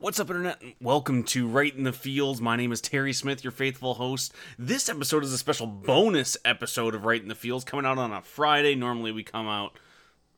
What's up, Internet? Welcome to Right in the Fields. My name is Terry Smith, your faithful host. This episode is a special bonus episode of Right in the Fields coming out on a Friday. Normally, we come out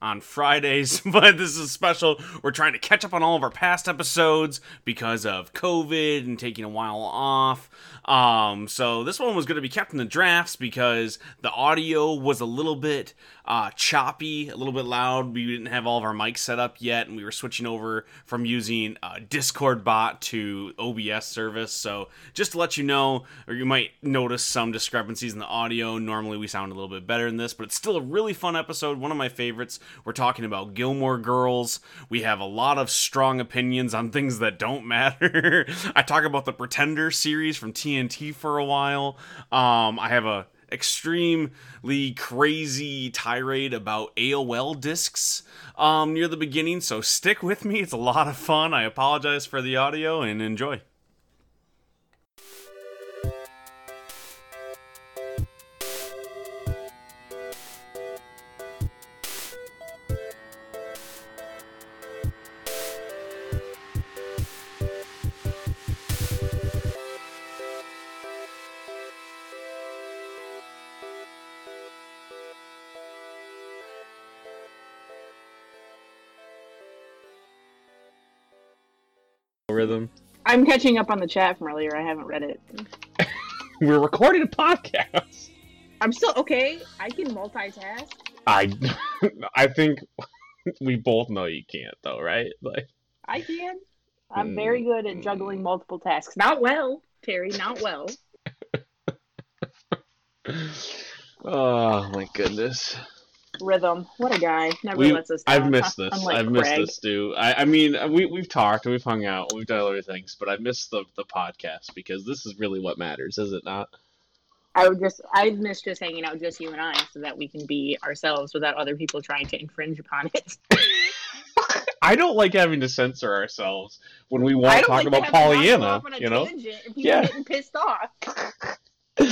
on Fridays, but this is special. We're trying to catch up on all of our past episodes because of COVID and taking a while off. Um, so this one was going to be kept in the drafts because the audio was a little bit uh, choppy, a little bit loud. We didn't have all of our mics set up yet, and we were switching over from using uh, Discord bot to OBS service. So just to let you know, or you might notice some discrepancies in the audio. Normally we sound a little bit better in this, but it's still a really fun episode. One of my favorites. We're talking about Gilmore Girls. We have a lot of strong opinions on things that don't matter. I talk about the Pretender series from TNT for a while. Um, I have a extremely crazy tirade about AOL discs um, near the beginning, so stick with me. It's a lot of fun. I apologize for the audio and enjoy. Rhythm. I'm catching up on the chat from earlier. I haven't read it. We're recording a podcast. I'm still okay. I can multitask. I, I think we both know you can't, though, right? Like, I can. I'm hmm. very good at juggling multiple tasks. Not well, Terry. Not well. oh my goodness. Rhythm. What a guy. Never We, lets us down. I've missed this. Unlike I've missed Craig. this, too. I, I mean, we we've talked, we've hung out, we've done other things, but I missed the the podcast because this is really what matters, is it not? I would just. I miss just hanging out, just you and I, so that we can be ourselves without other people trying to infringe upon it. I don't like having to censor ourselves when we want to talk like about to have to knock Pollyanna. off on a You know, Yeah. getting pissed off.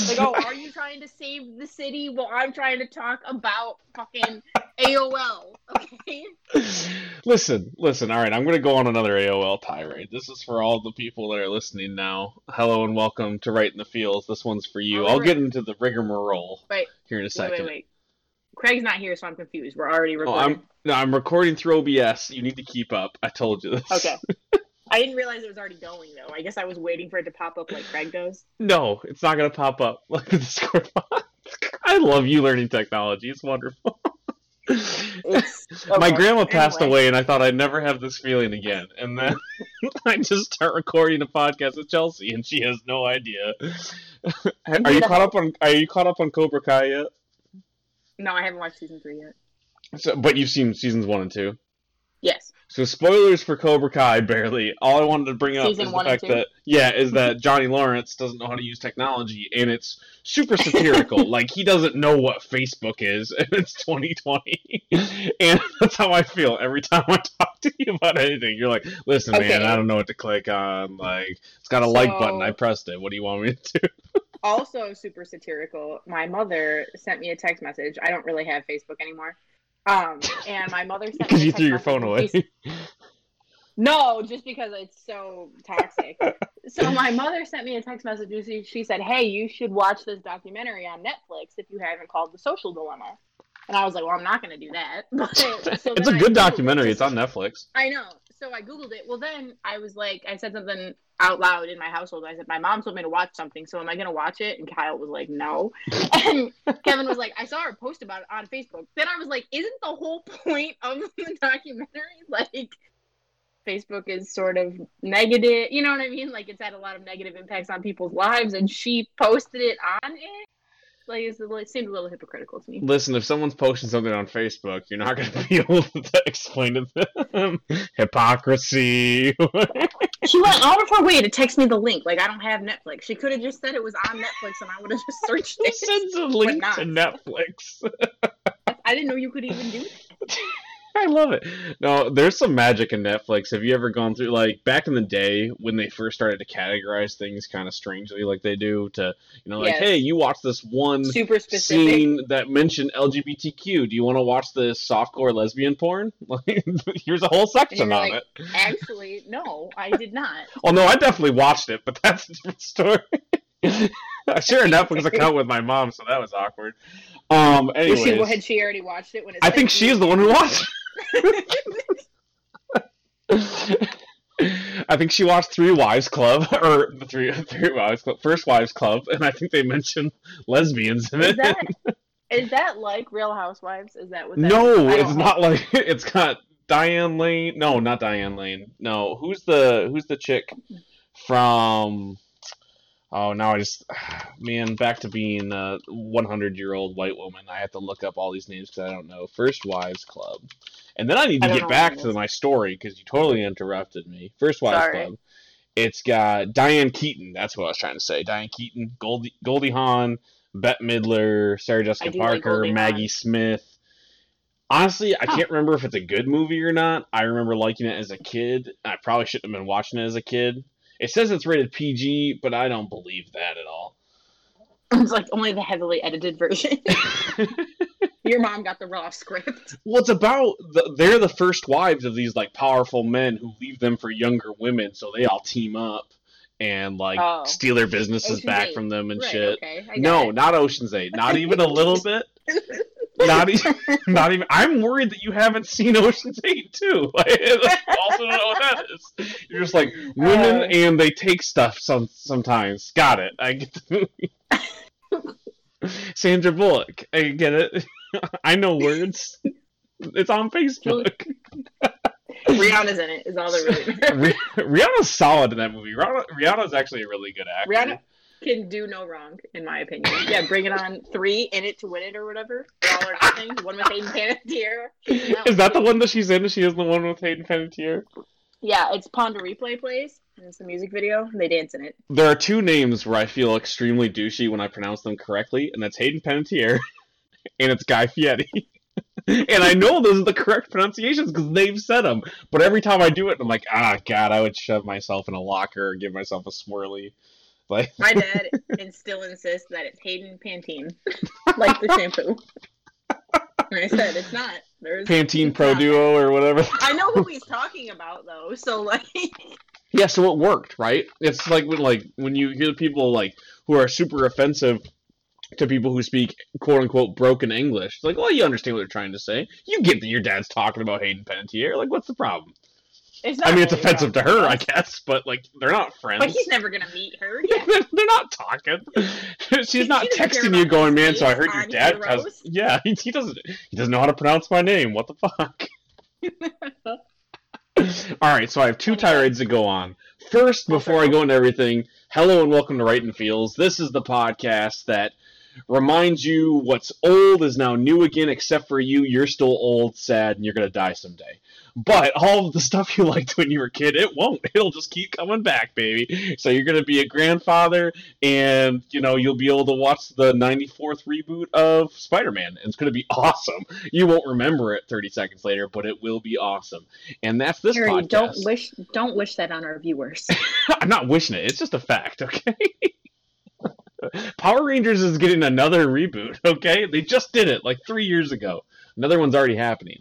Like, oh, are you trying to save the city? Well, I'm trying to talk about fucking AOL. Okay. listen, listen. All right, I'm going to go on another AOL tirade. This is for all the people that are listening now. Hello and welcome to Right in the Fields. This one's for you. Oh, I'll right. get into the rigmarole Wait, here in a second. wait, wait. wait. Craig's not here, so I'm confused. We're already Oh, recording. I'm no, I'm recording through OBS. You need to keep up. I told you this. Okay. I didn't realize it was already going though. I guess I was waiting for it to pop up like Craig does. No, it's not going to pop up like the Discord. I love you learning technology. It's wonderful. It's My grandma passed Anyway. away, and I thought I'd never have this feeling again. And then I just start recording a podcast with Chelsea, and she has no idea. are you caught up on? Are you caught up on Cobra Kai yet? No, I haven't watched season three yet. So, but you've seen seasons one and two. Yes. So spoilers for Cobra Kai, barely. All I wanted to bring up Season is the fact that yeah, is that Johnny Lawrence doesn't know how to use technology, and it's super satirical. like he doesn't know what Facebook is, and it's 2020, and that's how I feel every time I talk to you about anything. You're like, listen, man, I don't know what to click on. Like it's got a like button. I pressed it. What do you want me to do? Also super satirical. My mother sent me a text message. I don't really have Facebook anymore. Um, and my mother sent Because you threw your phone away. she No, just because it's so toxic. so my mother sent me a text message. She, she said, "Hey, you should watch this documentary on Netflix if you haven't called The Social Dilemma." And I was like, "Well, I'm not going to do that." But, so it's a good it. documentary. It's on Netflix. I know. So I googled it. Well, then I was like, I said something out loud in my household. I said, "My mom told me to watch something, so am I going to watch it?" And Kyle was like, "No." And Kevin was like, "I saw her post about it on Facebook." Then I was like, "Isn't the whole point of the documentary like Facebook is sort of negative? You know what I mean? Like it's had a lot of negative impacts on people's lives, and she posted it on it. Like it's, it seemed a little hypocritical to me. Listen, if someone's posting something on Facebook, you're not going to be able to explain to them hypocrisy. She went out of her way to text me the link. Like I don't have Netflix. She could have just said it was on Netflix, and I would have just searched Who it. sends a link not. to Netflix? I didn't know you could even do that. I love it. No, there's some magic in Netflix. Have you ever gone through like back in the day when they first started to categorize things kind of strangely, like they do to you know, like, Yes. hey, you watch this one Super specific. scene that mentioned LGBTQ. Do you want to watch this softcore lesbian porn? Like, here's a whole section on like, it. Actually, no, I did not. Oh no, I definitely watched it, but that's a different story. I share a Netflix account with my mom, so that was awkward. Um, Was she, anyways, had she already watched it when it I said think is the one who watched. I think she watched Three Wives Club or the Three Three Wives Club, First Wives Club, and I think they mentioned lesbians in Is it. that is that like Real Housewives? Is that what? That no, I don't it's know. not like it's got Diane Lane. No, not Diane Lane. No, who's the who's the chick from? Oh, now I just man back to being a 100 year old white woman. I have to look up all these names because I don't know. First Wives Club, and then I need to I get back to my story because you totally interrupted me. First Wives Sorry. Club. It's got Diane Keaton. That's what I was trying to say. Diane Keaton, Goldie, Goldie Hawn, Bette Midler, Sarah Jessica do like Parker, Maggie Hawn. Smith. Honestly, I can't remember if it's a good movie or not. I remember liking it as a kid. I probably shouldn't have been watching it as a kid. It says it's rated PG, but I don't believe that at all. It's like only the heavily edited version. Your mom got the raw script. Well, it's about the, they're the first wives of these like powerful men who leave them for younger women, so they all team up and like Oh. steal their businesses Ocean's back Eight. from them and Right, shit. okay, No, it. not Ocean's Eight. Not even a little bit. Not even. Not even. I'm worried that you haven't seen Ocean's Eight too. I also don't know what that is. You're just like women Uh. and they take stuff some sometimes. Got it. I get the movie. Sandra Bullock. I get it. I know words. It's on Facebook. Rihanna's in it. Is all the really. Rih- Rihanna's solid in that movie. Rihanna, Rihanna's actually a really good actor. Rihanna can do no wrong, in my opinion. Yeah, bring it on three in it to win it or whatever. All or nothing. One with Hayden Panettiere. Is that the one that she's in? She is the one with Hayden Panettiere. Yeah, it's Pond to Replay plays, and it's a music video. And they dance in it. There are two names where I feel extremely douchey when I pronounce them correctly, and that's Hayden Panettiere and it's Guy Fieri. and I know those are the correct pronunciations because they've said them. But every time I do it, I'm like, ah, God, I would shove myself in a locker or give myself a swirly. Like, My dad and still insists that it's Hayden Pantene, like the shampoo. And I said it's not. There's Pantene Pro. Duo or whatever. I know who he's talking about though, so like Yeah, so it worked, right? It's like when like when you hear people like who are super offensive to people who speak quote unquote broken English. It's like, well, you understand what they're trying to say. You get that your dad's talking about Hayden Panettiere. Like, what's the problem? It's not. I mean, it's really offensive to her, I guess, but like they're not friends. But he's never gonna meet her. Yeah. they're not talking. She's not She doesn't care texting you going, man. So I heard your dad. Has, yeah, he, he doesn't. He doesn't know how to pronounce my name. What the fuck? All right, so I have two tirades to go on. First, before for I go into everything, hello and welcome to Right and Feels. This is the podcast that reminds you what's old is now new again, except for you. You're still old, sad, and you're gonna die someday. But all of the stuff you liked when you were a kid, it won't. It'll just keep coming back, baby. So you're gonna be a grandfather, and you know you'll be able to watch the 94th reboot of Spider-Man. and It's gonna be awesome. You won't remember it 30 seconds later, but it will be awesome. And that's this Harry, podcast. don't wish don't wish that on our viewers. I'm not wishing it. It's just a fact, okay? Power Rangers is getting another reboot, okay? They just did it like three years ago. Another one's already happening.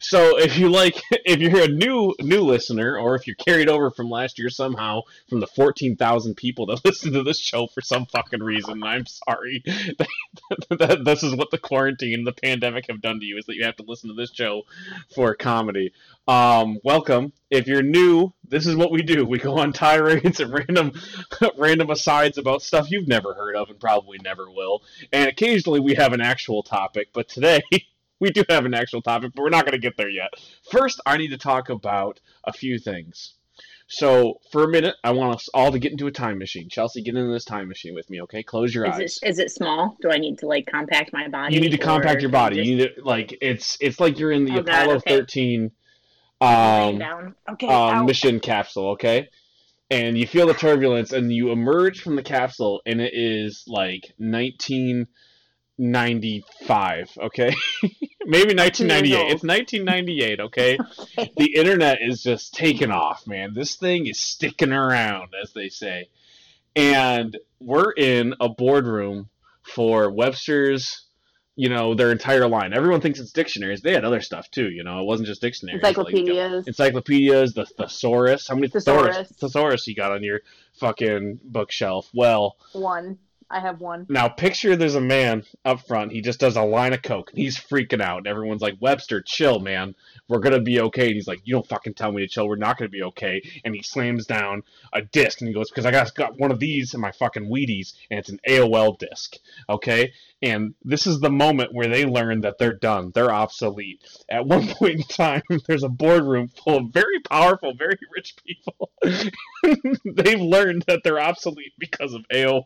So if you like, if you're a new new listener, or if you're carried over from last year somehow from the 14,000 people that listen to this show for some fucking reason, I'm sorry. this is what the quarantine, the pandemic have done to you, is that you have to listen to this show for comedy. Um, welcome. If you're new, this is what we do. We go on tirades and random, random asides about stuff you've never heard of and probably never will. And occasionally we have an actual topic, but today we do have an actual topic, but we're not going to get there yet. First, I need to talk about a few things. So, for a minute, I want us all to get into a time machine. Chelsea, get into this time machine with me, okay? Close your eyes. Is it is it small? Do I need to like compact my body? You need to compact your body. just You need to like it's it's like you're in the Oh, Apollo okay. 13 lay um, down? Okay. um, mission capsule, okay? And you feel the turbulence, and you emerge from the capsule, and it is like 95, okay? Maybe 1998. It's 1998, okay? the internet is just taking off, man. This thing is sticking around, as they say. And we're in a boardroom for Webster's, you know, their entire line. Everyone thinks it's dictionaries. They had other stuff too, you know. It wasn't just dictionaries. like, Encyclopedias. encyclopedias, the thesaurus. How many thesaurus Thesaurus. thesaurus you got on your fucking bookshelf? Well, one. I have one. now picture there's a man up front. He just does a line of coke. And he's freaking out. And everyone's like, "Webster, chill, man. We're gonna be okay." And he's like, "You don't fucking tell me to chill. We're not gonna be okay." And he slams down a disc and he goes, "Because I got got one of these in my fucking Wheaties, and it's an AOL disc. Okay. And this is the moment where they learn that they're done. They're obsolete. At one point in time, there's a boardroom full of very powerful, very rich people. They've learned that they're obsolete because of AOL.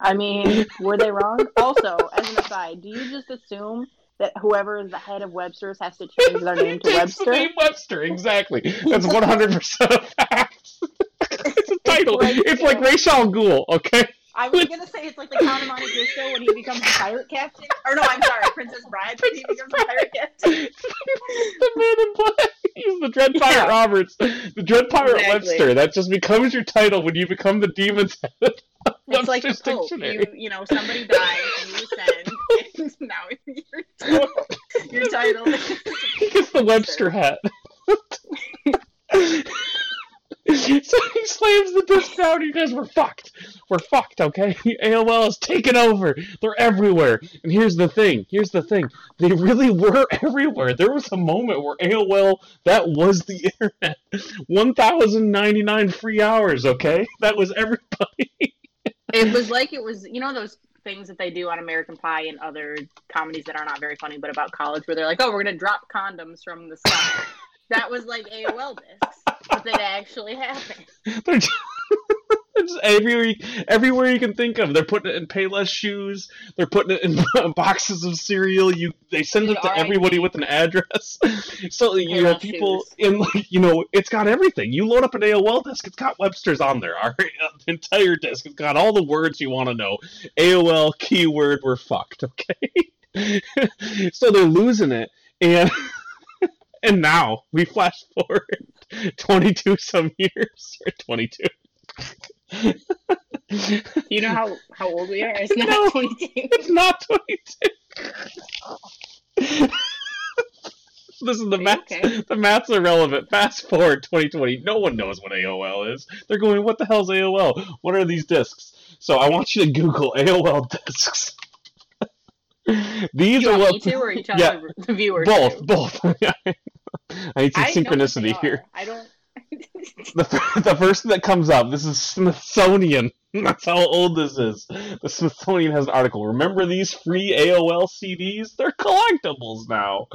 I mean, were they wrong? also, as an aside, do you just assume that whoever is the head of Webster's has to change their name to It's the Webster? name Webster, exactly. That's 100% a fact. it's a title. like- It's like Ra's al Ghul, okay? I was gonna say it's like the Count of Monte Cristo when he becomes a pirate captain. Or no, I'm sorry, Princess Bride when he becomes a pirate captain. the man in black. He's the Dread Pirate Yeah. Roberts. The Dread Pirate Exactly. Webster. That just becomes your title when you become the demon's head. of It's like the oh, Pope. Dictionary. You, you know, somebody dies and you ascend, and now your, your title is He gets the Webster hat. so he slams the disc down. You guys, we're fucked. We're fucked, okay? AOL has taken over. They're everywhere. And here's the thing. Here's the thing. They really were everywhere. There was a moment where AOL, that was the internet. 1,099 free hours, okay? That was everybody. It was like it was, you know, those things that they do on American Pie and other comedies that are not very funny, but about college, where they're like, "Oh, we're gonna drop condoms from the sky." that was like AOL discs, but it actually happened. They're just, just everywhere, you, everywhere you can think of. They're putting it in Payless shoes. They're putting it in boxes of cereal. You they send it to everybody with an address. So you know people shoes. in like you know it's got everything. You load up an AOL disk, it's got Webster's on there. The entire disk. It's got all the words you want to know. AOL keyword. We're fucked. Okay. so they're losing it, and and now we flash forward 22 some years or 22 you know how how old we are? It's not No. 22. it's not 22 this is the math okay? the math's irrelevant fast forward 2020 no one knows what aol is they're going what the hell's aol what are these discs so i want you to google aol discs these You are what me to, or you tell Yeah. the, the viewers? both to? both i need some I know what they synchronicity here. I don't. the, the first thing that comes up this is smithsonian that's how old this is the smithsonian has an article remember these free aol cds they're collectibles now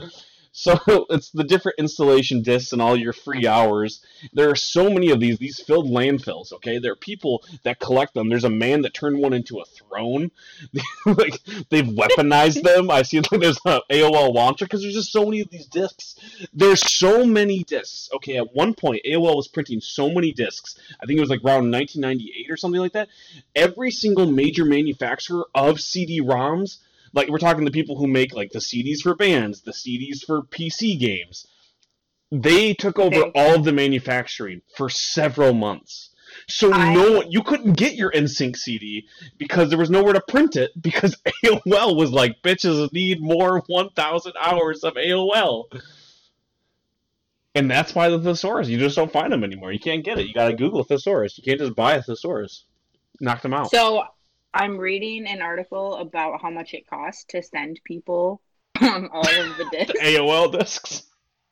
so it's the different installation discs and all your free hours there are so many of these these filled landfills okay there are people that collect them there's a man that turned one into a throne like they've weaponized them i see like there's a aol launcher because there's just so many of these discs there's so many discs. Okay, at one point, AOL was printing so many discs. I think it was like around 1998 or something like that. Every single major manufacturer of CD-ROMs, like we're talking the people who make like the CDs for bands, the CDs for PC games, they took over Okay. all of the manufacturing for several months. So I- no one, you couldn't get your NSYNC CD because there was nowhere to print it because AOL was like, bitches need more 1,000 hours of AOL. And that's why the thesaurus, you just don't find them anymore. You can't get it. You got to Google thesaurus. You can't just buy a thesaurus. Knock them out. So I'm reading an article about how much it costs to send people all of the discs. AOL discs.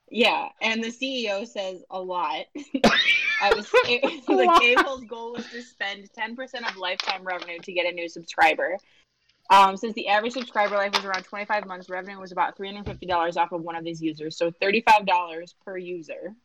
Yeah, and the CEO says a lot. I was it, the cable's goal was to spend 10% of lifetime revenue to get a new subscriber. Um, since the average subscriber life was around 25 months, revenue was about $350 off of one of these users, so $35 per user.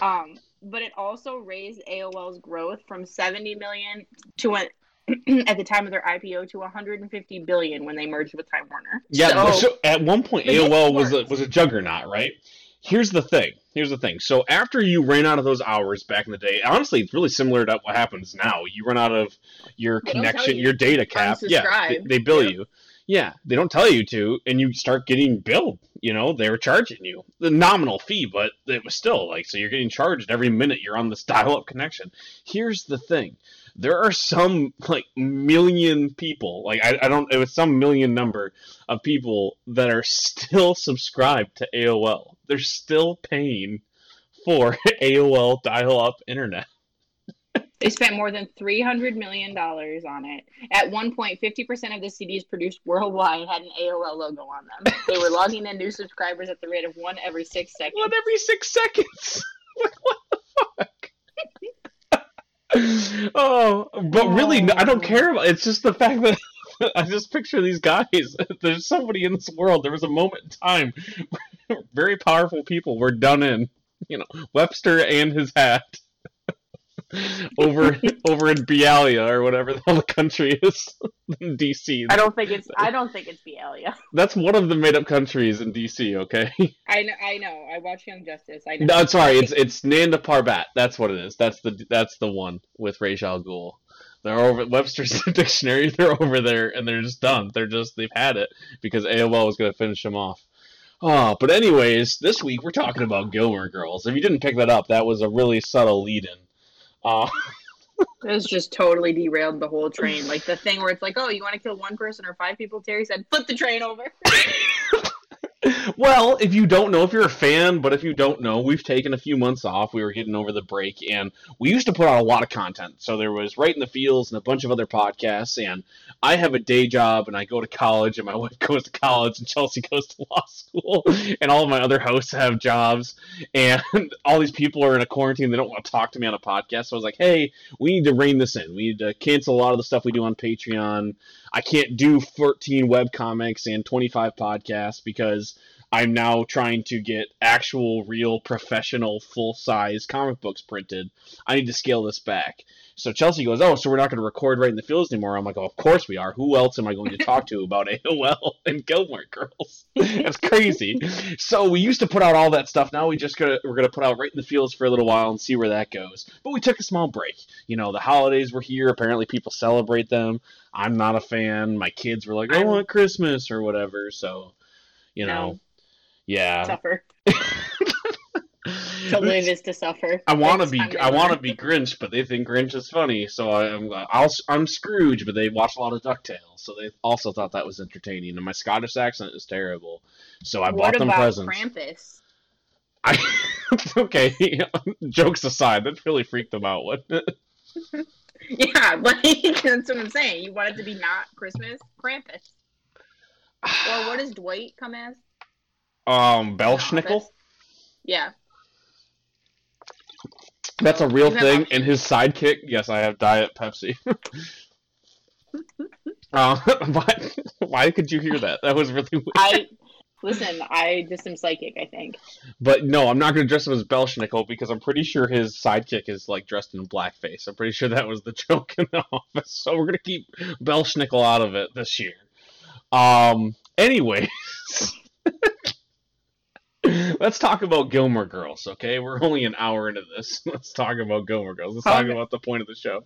um, but it also raised AOL's growth from 70 million to a, at the time of their IPO to 150 billion when they merged with Time Warner. Yeah. So- So, at one point, AOL was a, was a juggernaut, right? here's the thing. Here's the thing. So after you ran out of those hours back in the day, honestly, it's really similar to what happens now. You run out of your They connection, you. your data cap. Yeah, they, they bill Yeah. you. Yeah, they don't tell you to, and you start getting billed. You know, they were charging you the nominal fee, but it was still like so you're getting charged every minute you're on this dial-up connection. Here's the thing: there are some like million people, like I, I don't, it was some million number of people that are still subscribed to AOL. They're still paying for AOL dial-up internet. They spent more than $300 million on it. At one point, 50% of the CDs produced worldwide had an AOL logo on them. They were logging in new subscribers at the rate of one every six seconds. One every six seconds. What the fuck? oh, but really, I don't care about. It's just the fact that I just picture these guys. There's somebody in this world. There was a moment in time, very powerful people were done in. You know, Webster and his hat. over over in Bialya or whatever the hell the country is in DC. I don't think it's. I don't think it's Bialya. That's one of the made up countries in DC. Okay. I know. I know. I watch Young Justice. I know. No, sorry, it's it's Nanda Parbat. That's what it is. That's the that's the one with Ra's al Ghul. They're over Webster's dictionary. They're over there, and they're just done. They're just they've had it because AOL was going to finish them off. Oh, but anyways, this week we're talking about Gilmore Girls. If you didn't pick that up, that was a really subtle lead-in. Uh, It was just totally derailed the whole train. Like the thing where it's like, oh, you want to kill one person or five people? Terry said, flip the train over. well, if you don't know, if you're a fan, but if you don't know, we've taken a few months off. We were getting over the break, and we used to put out a lot of content. So there was Right in the Fields and a bunch of other podcasts. And I have a day job, and I go to college, and my wife goes to college, and Chelsea goes to law school, and all of my other hosts have jobs, and all these people are in a quarantine. They don't want to talk to me on a podcast. So I was like, hey, we need to rein this in. We need to cancel a lot of the stuff we do on Patreon. I can't do 14 web comics and 25 podcasts because I'm now trying to get actual, real, professional, full size comic books printed. I need to scale this back. So Chelsea goes, Oh, so we're not going to record right in the fields anymore. I'm like, Oh, of course we are. Who else am I going to talk to about AOL and Gilmore Girls? That's crazy. so we used to put out all that stuff. Now we just gonna we're gonna put out right in the fields for a little while and see where that goes. But we took a small break. You know, the holidays were here. Apparently, people celebrate them. I'm not a fan. My kids were like, I want Christmas or whatever. So, you know, No. Yeah. Suffer. To live is to suffer. I want to be I want to be Grinch, but they think Grinch is funny, so I'm I'll, I'm Scrooge, but they watch a lot of Ducktales, so they also thought that was entertaining. And my Scottish accent is terrible, so I what bought them about presents. Krampus? I, okay, jokes aside, that really freaked them out. What? Yeah, like that's what I'm saying. You want it to be not Christmas, Krampus. Or what does Dwight come as? Um, Belsnickel. Yeah. That's a real thing. And his sidekick, yes, I have Diet Pepsi. uh, why, why could you hear that? That was really weird. I listen, I just am psychic, I think. But no, I'm not going to dress him as Belsnickel because I'm pretty sure his sidekick is like dressed in blackface. I'm pretty sure that was the joke in the office. So we're going to keep Belsnickel out of it this year. Um. Anyways, let's talk about Gilmore Girls. Okay, we're only an hour into this. Let's talk about Gilmore Girls. Let's talk Okay. about the point of the show.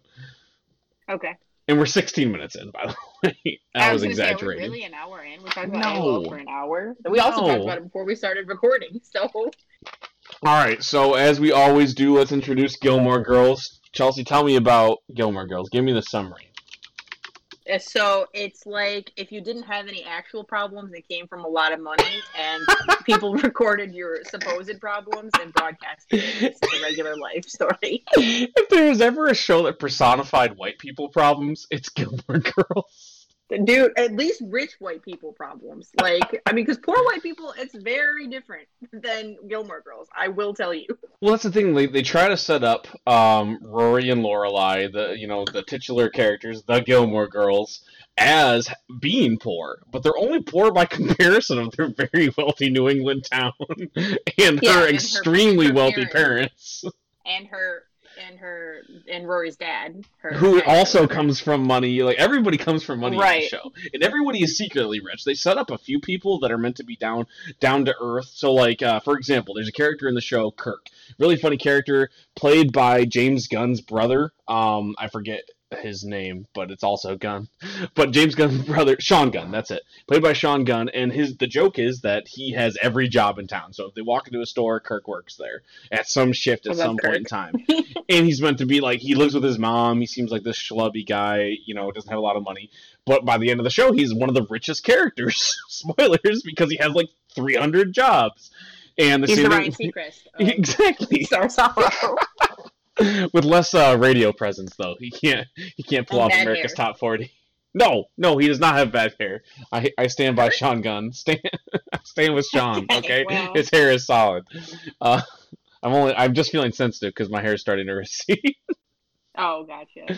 Okay. And we're 16 minutes in, by the way. I, I was, say, we exaggerating. really an hour in? We talked about No. For an hour. We also No. talked about it before we started recording. So All right, so as we always do, let's introduce Gilmore Girls. Chelsea, tell me about Gilmore Girls. Give me the summary. So it's like if you didn't have any actual problems, it came from a lot of money, and people recorded your supposed problems and broadcasted it. It's a regular life story. if there was ever a show that personified white people problems, it's Gilmore Girls. Dude, at least rich white people problems. Like, I mean, because poor white people, it's very different than Gilmore Girls. I will tell you. Well, that's the thing. They, they try to set up um, Rory and Lorelai, the you know the titular characters, the Gilmore Girls, as being poor, but they're only poor by comparison of their very wealthy New England town and Yeah, and her her- extremely her wealthy parents. parents. And her and her and Rory's dad, her who dad. also comes from money. Like everybody comes from money in Right. the show, and everybody is secretly rich. They set up a few people that are meant to be down down to earth. So, like uh, for example, there's a character in the show, Kirk, really funny character, played by James Gunn's brother. Um, I forget his name, but it's also Gunn. But James Gunn's brother, Sean Gunn, that's it. Played by Sean Gunn, and his the joke is that he has every job in town. So if they walk into a store, Kirk works there at some shift at oh, love some point in time and he's meant to be like he lives with his mom. He seems like this schlubby guy, you know, doesn't have a lot of money. But by the end of the show, he's one of the richest characters. Spoilers, because he has like 300 jobs. And the He's the Ryan Seacrest. exactly Star Sorrow. with less uh, radio presence though. He can't he can't pull And off America's hair. Top 40. No, no, he does not have bad hair. I I stand by Sean Gunn. Stand stand with Sean. Okay, Okay, well. his hair is solid. Uh, I'm only I'm just feeling sensitive because my hair is starting to recede. Oh, gotcha.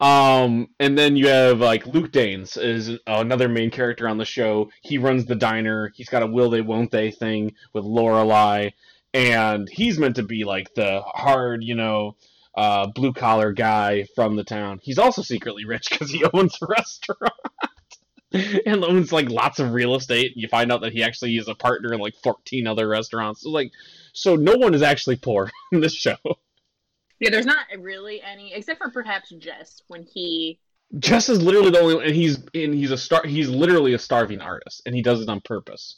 Um, and then you have like Luke Danes is another main character on the show. He runs the diner. He's got a will they won't they thing with Lorelai, and he's meant to be like the hard, you know, uh, blue collar guy from the town. He's also secretly rich because he owns a restaurant. And owns like lots of real estate. You find out that he actually is a partner in like fourteen other restaurants. So like, so no one is actually poor in this show. Yeah, there's not really any, except for perhaps Jess when he. Jess is literally the only, and he's and he's a star. He's literally a starving artist, and he does it on purpose.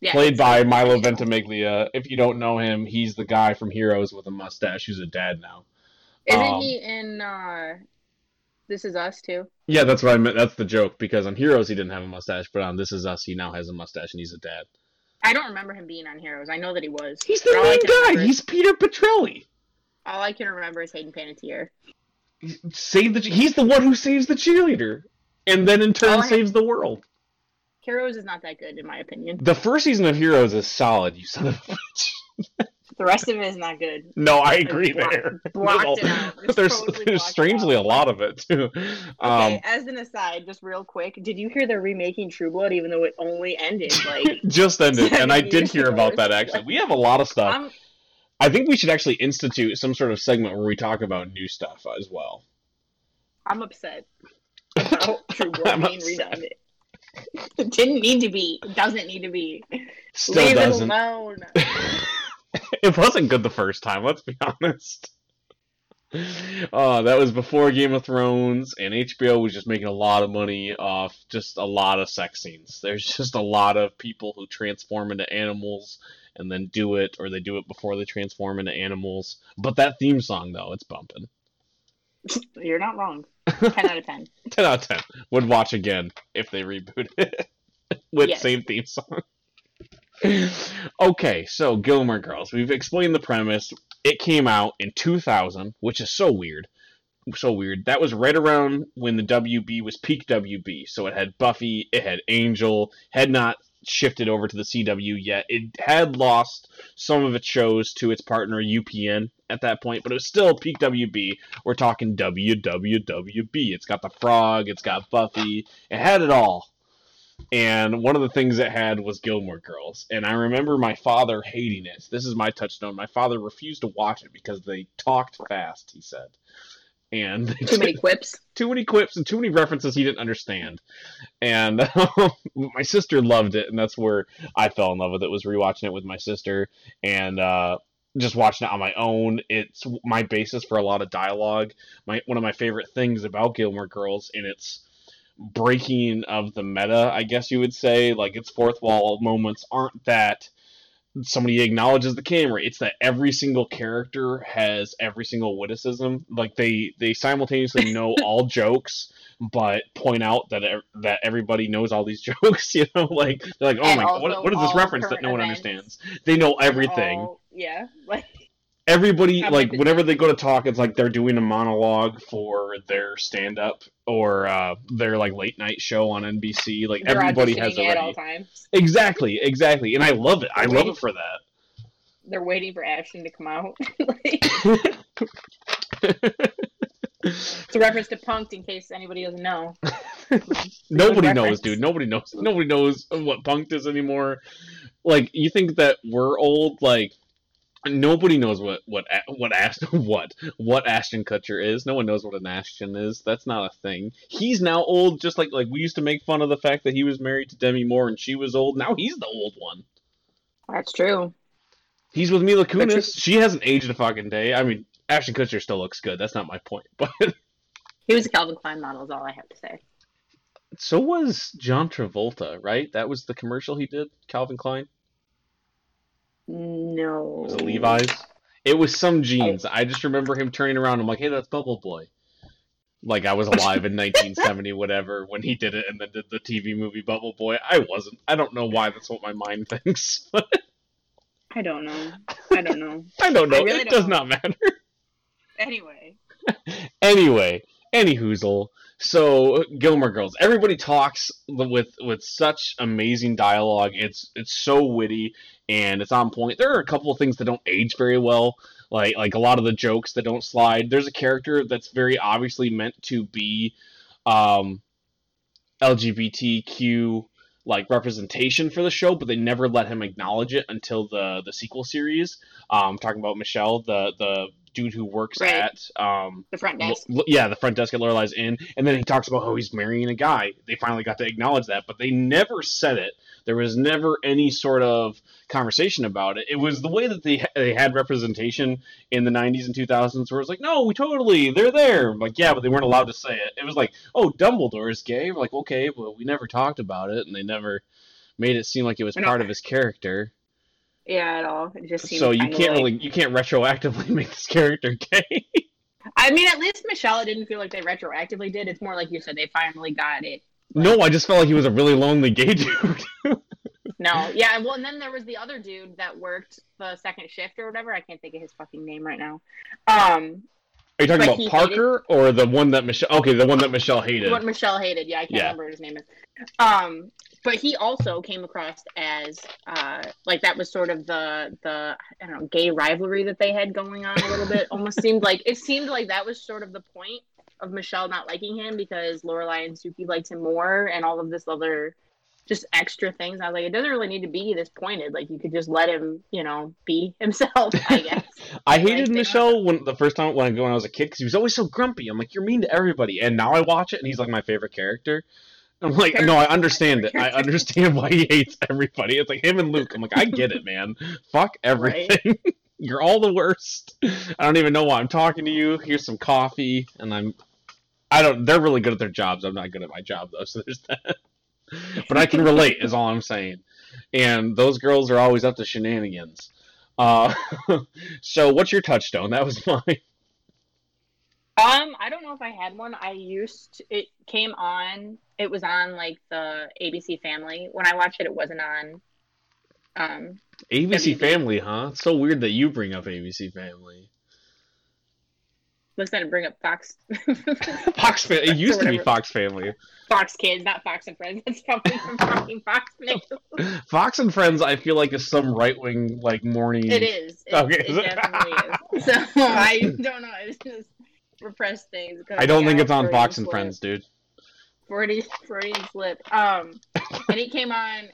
Yeah, Played by Milo Ventimiglia. If you don't know him, he's the guy from Heroes with a mustache who's a dad now. Isn't um, he in uh, This Is Us too? Yeah, that's what I meant. That's the joke because on Heroes he didn't have a mustache, but on This Is Us he now has a mustache and he's a dad. I don't remember him being on Heroes. I know that he was. He's the But all I main guy. He's Peter Petrelli. All I can remember is Hayden Panettiere. Save the. He's the one who saves the cheerleader, and then in turn Oh, I- saves the world. Heroes is not that good in my opinion. The first season of Heroes is solid. You son of a bitch. The rest of it is not good. No, I agree there. blocked There's it out. There's, totally there's strangely a lot of it too. Um, Okay, as an aside, just real quick, did you hear they're remaking True Blood even though it only ended like just ended, and I did hear about that actually. We have a lot of stuff. I think we should actually institute some sort of segment where we talk about new stuff as well. I'm upset about True Blood I'm being upset. redone. It didn't need to be. It doesn't need to be. Still Leave doesn't. it alone. it wasn't good the first time. Let's be honest. Uh, that was before Game of Thrones, and HBO was just making a lot of money off just a lot of sex scenes. There's just a lot of people who transform into animals and then do it, or they do it before they transform into animals. But that theme song, though, it's bumping. You're not wrong. Ten out of ten. 10 out of 10. Would watch again if they rebooted it with Yes. same theme song. okay, so Gilmore Girls. We've explained the premise. It came out in 2000, which is so weird. So weird. That was right around when the WB was peak WB. So it had Buffy, it had Angel, had not shifted over to the CW yet. It had lost some of its shows to its partner UPN at that point, but it was still peak WB. We're talking WWWB. It's got the frog, it's got Buffy, it had it all. And one of the things it had was Gilmore Girls. And I remember my father hating it. This is my touchstone. My father refused to watch it because they talked fast, he said. And Too many quips. too many quips and too many references he didn't understand. And um, my sister loved it, and that's where I fell in love with it. Was rewatching it with my sister and uh, just watching it on my own. It's my basis for a lot of dialogue. My one of my favorite things about Gilmore Girls, and its breaking of the meta, I guess you would say. Like its fourth wall moments aren't that somebody acknowledges the camera. It's that every single character has every single witticism. Like they they simultaneously know all jokes, but point out that that everybody knows all these jokes. You know, like they're like, oh And my god, what, what is this reference that no one events. understands? They know everything. All- yeah. Like Everybody like whenever they go to talk, it's like they're doing a monologue for their stand up or uh, their like late night show on NBC. Like they're everybody has auditioning at all times. Exactly, exactly, and I love it. I love Waiting- it for that. They're waiting for Ashton to come out. it's a reference to Punked in case anybody doesn't know. Nobody knows, dude. Nobody knows. Nobody knows what punked is anymore. Like you think that we're old? Like Nobody knows what what what Ashton what what Ashton Kutcher is. No one knows what an Ashton is. That's not a thing. He's now old, just like like we used to make fun of the fact that he was married to Demi Moore and she was old. Now he's the old one. That's true. He's with Mila Kunis. She hasn't aged a fucking day. I mean, Ashton Kutcher still looks good. That's not my point. But He was a Calvin Klein model. Is all I have to say. so was John Travolta, right? That was the commercial he did. Calvin Klein. No. Was it Levi's? It was some jeans. I just remember him turning around. I'm like, hey, that's Bubble Boy. Like I was alive in 1970, whatever, when he did it, and then did the TV movie Bubble Boy. I wasn't. I don't know why that's what my mind thinks. I don't know. I don't know. I don't know. I really it don't does know. not matter. Anyway, anyway, any hoozle. So Gilmore Girls. Everybody talks with with such amazing dialogue. It's it's so witty and it's on point. There are a couple of things that don't age very well, like like a lot of the jokes that don't slide. There's a character that's very obviously meant to be um, LGBTQ like representation for the show, but they never let him acknowledge it until the the sequel series. Um, talking about Michelle, the the dude who works Right. at um, the front desk. l- yeah, the front desk at Lorelai's Inn, and then he talks about how he's marrying a guy. They finally got to acknowledge that, but they never said it. There was never any sort of conversation about it. It was the way that they they had representation in the '90s and 2000s, where it was like, no, we totally, they're there. I'm like, yeah, but they weren't allowed to say it. It was like, oh, Dumbledore is gay. We're like, okay, but we never talked about it, and they never made it seem like it was part of his character. Yeah, at all. It just seems So you can't like- really, you can't retroactively make this character gay. I mean, at least Michelle, it didn't feel like they retroactively did. It's more like you said, they finally got it. no, I just felt like he was a really lonely gay dude. No, yeah, well, and then there was the other dude that worked the second shift or whatever. I can't think of his fucking name right now. Um, Are you talking But about Parker or the one that Michelle? Okay, the one that Michelle hated. what Michelle hated. Yeah, I can't Yeah. remember what his name is. Um, but he also came across as uh, like that was sort of the the I don't know gay rivalry that they had going on a little bit. Almost seemed like it seemed like that was sort of the point of Michelle not liking him because Lorelai and Suki liked him more, and all of this other just extra things. I was like, it doesn't really need to be this pointed. Like you could just let him, you know, be himself. I guess. I hated Michelle when the first time when I, when I was a kid because he was always so grumpy. I'm like, you're mean to everybody. And now I watch it and he's like my favorite character. I'm like, Fair no, I understand it. I understand why he hates everybody. It's like him and Luke. I'm like, I get it, man. Fuck everything. You're all the worst. I don't even know why I'm talking to you. Here's some coffee, and I'm. I don't. They're really good at their jobs. I'm not good at my job though, so there's that. But I can relate, is all I'm saying. And those girls are always up to shenanigans. Uh, so what's your touchstone? That was mine. Um, I don't know if I had one. I used it came on. It was on like the ABC Family. When I watched it, it wasn't on. Um, ABC WB. Family, huh? It's so weird that you bring up ABC Family. let's not bring up Fox. Fox. Fa- it used to be. Fox Family. Fox Kids, not Fox and Friends. That's probably from fucking Fox News. Fox and Friends, I feel like is some right wing like morning. It is. It, Okay, it? definitely is. So I don't know. It's just repressed things. I don't think it's on Fox and slip. Friends, dude. Freudian, Freudian slip. Um, and it came on,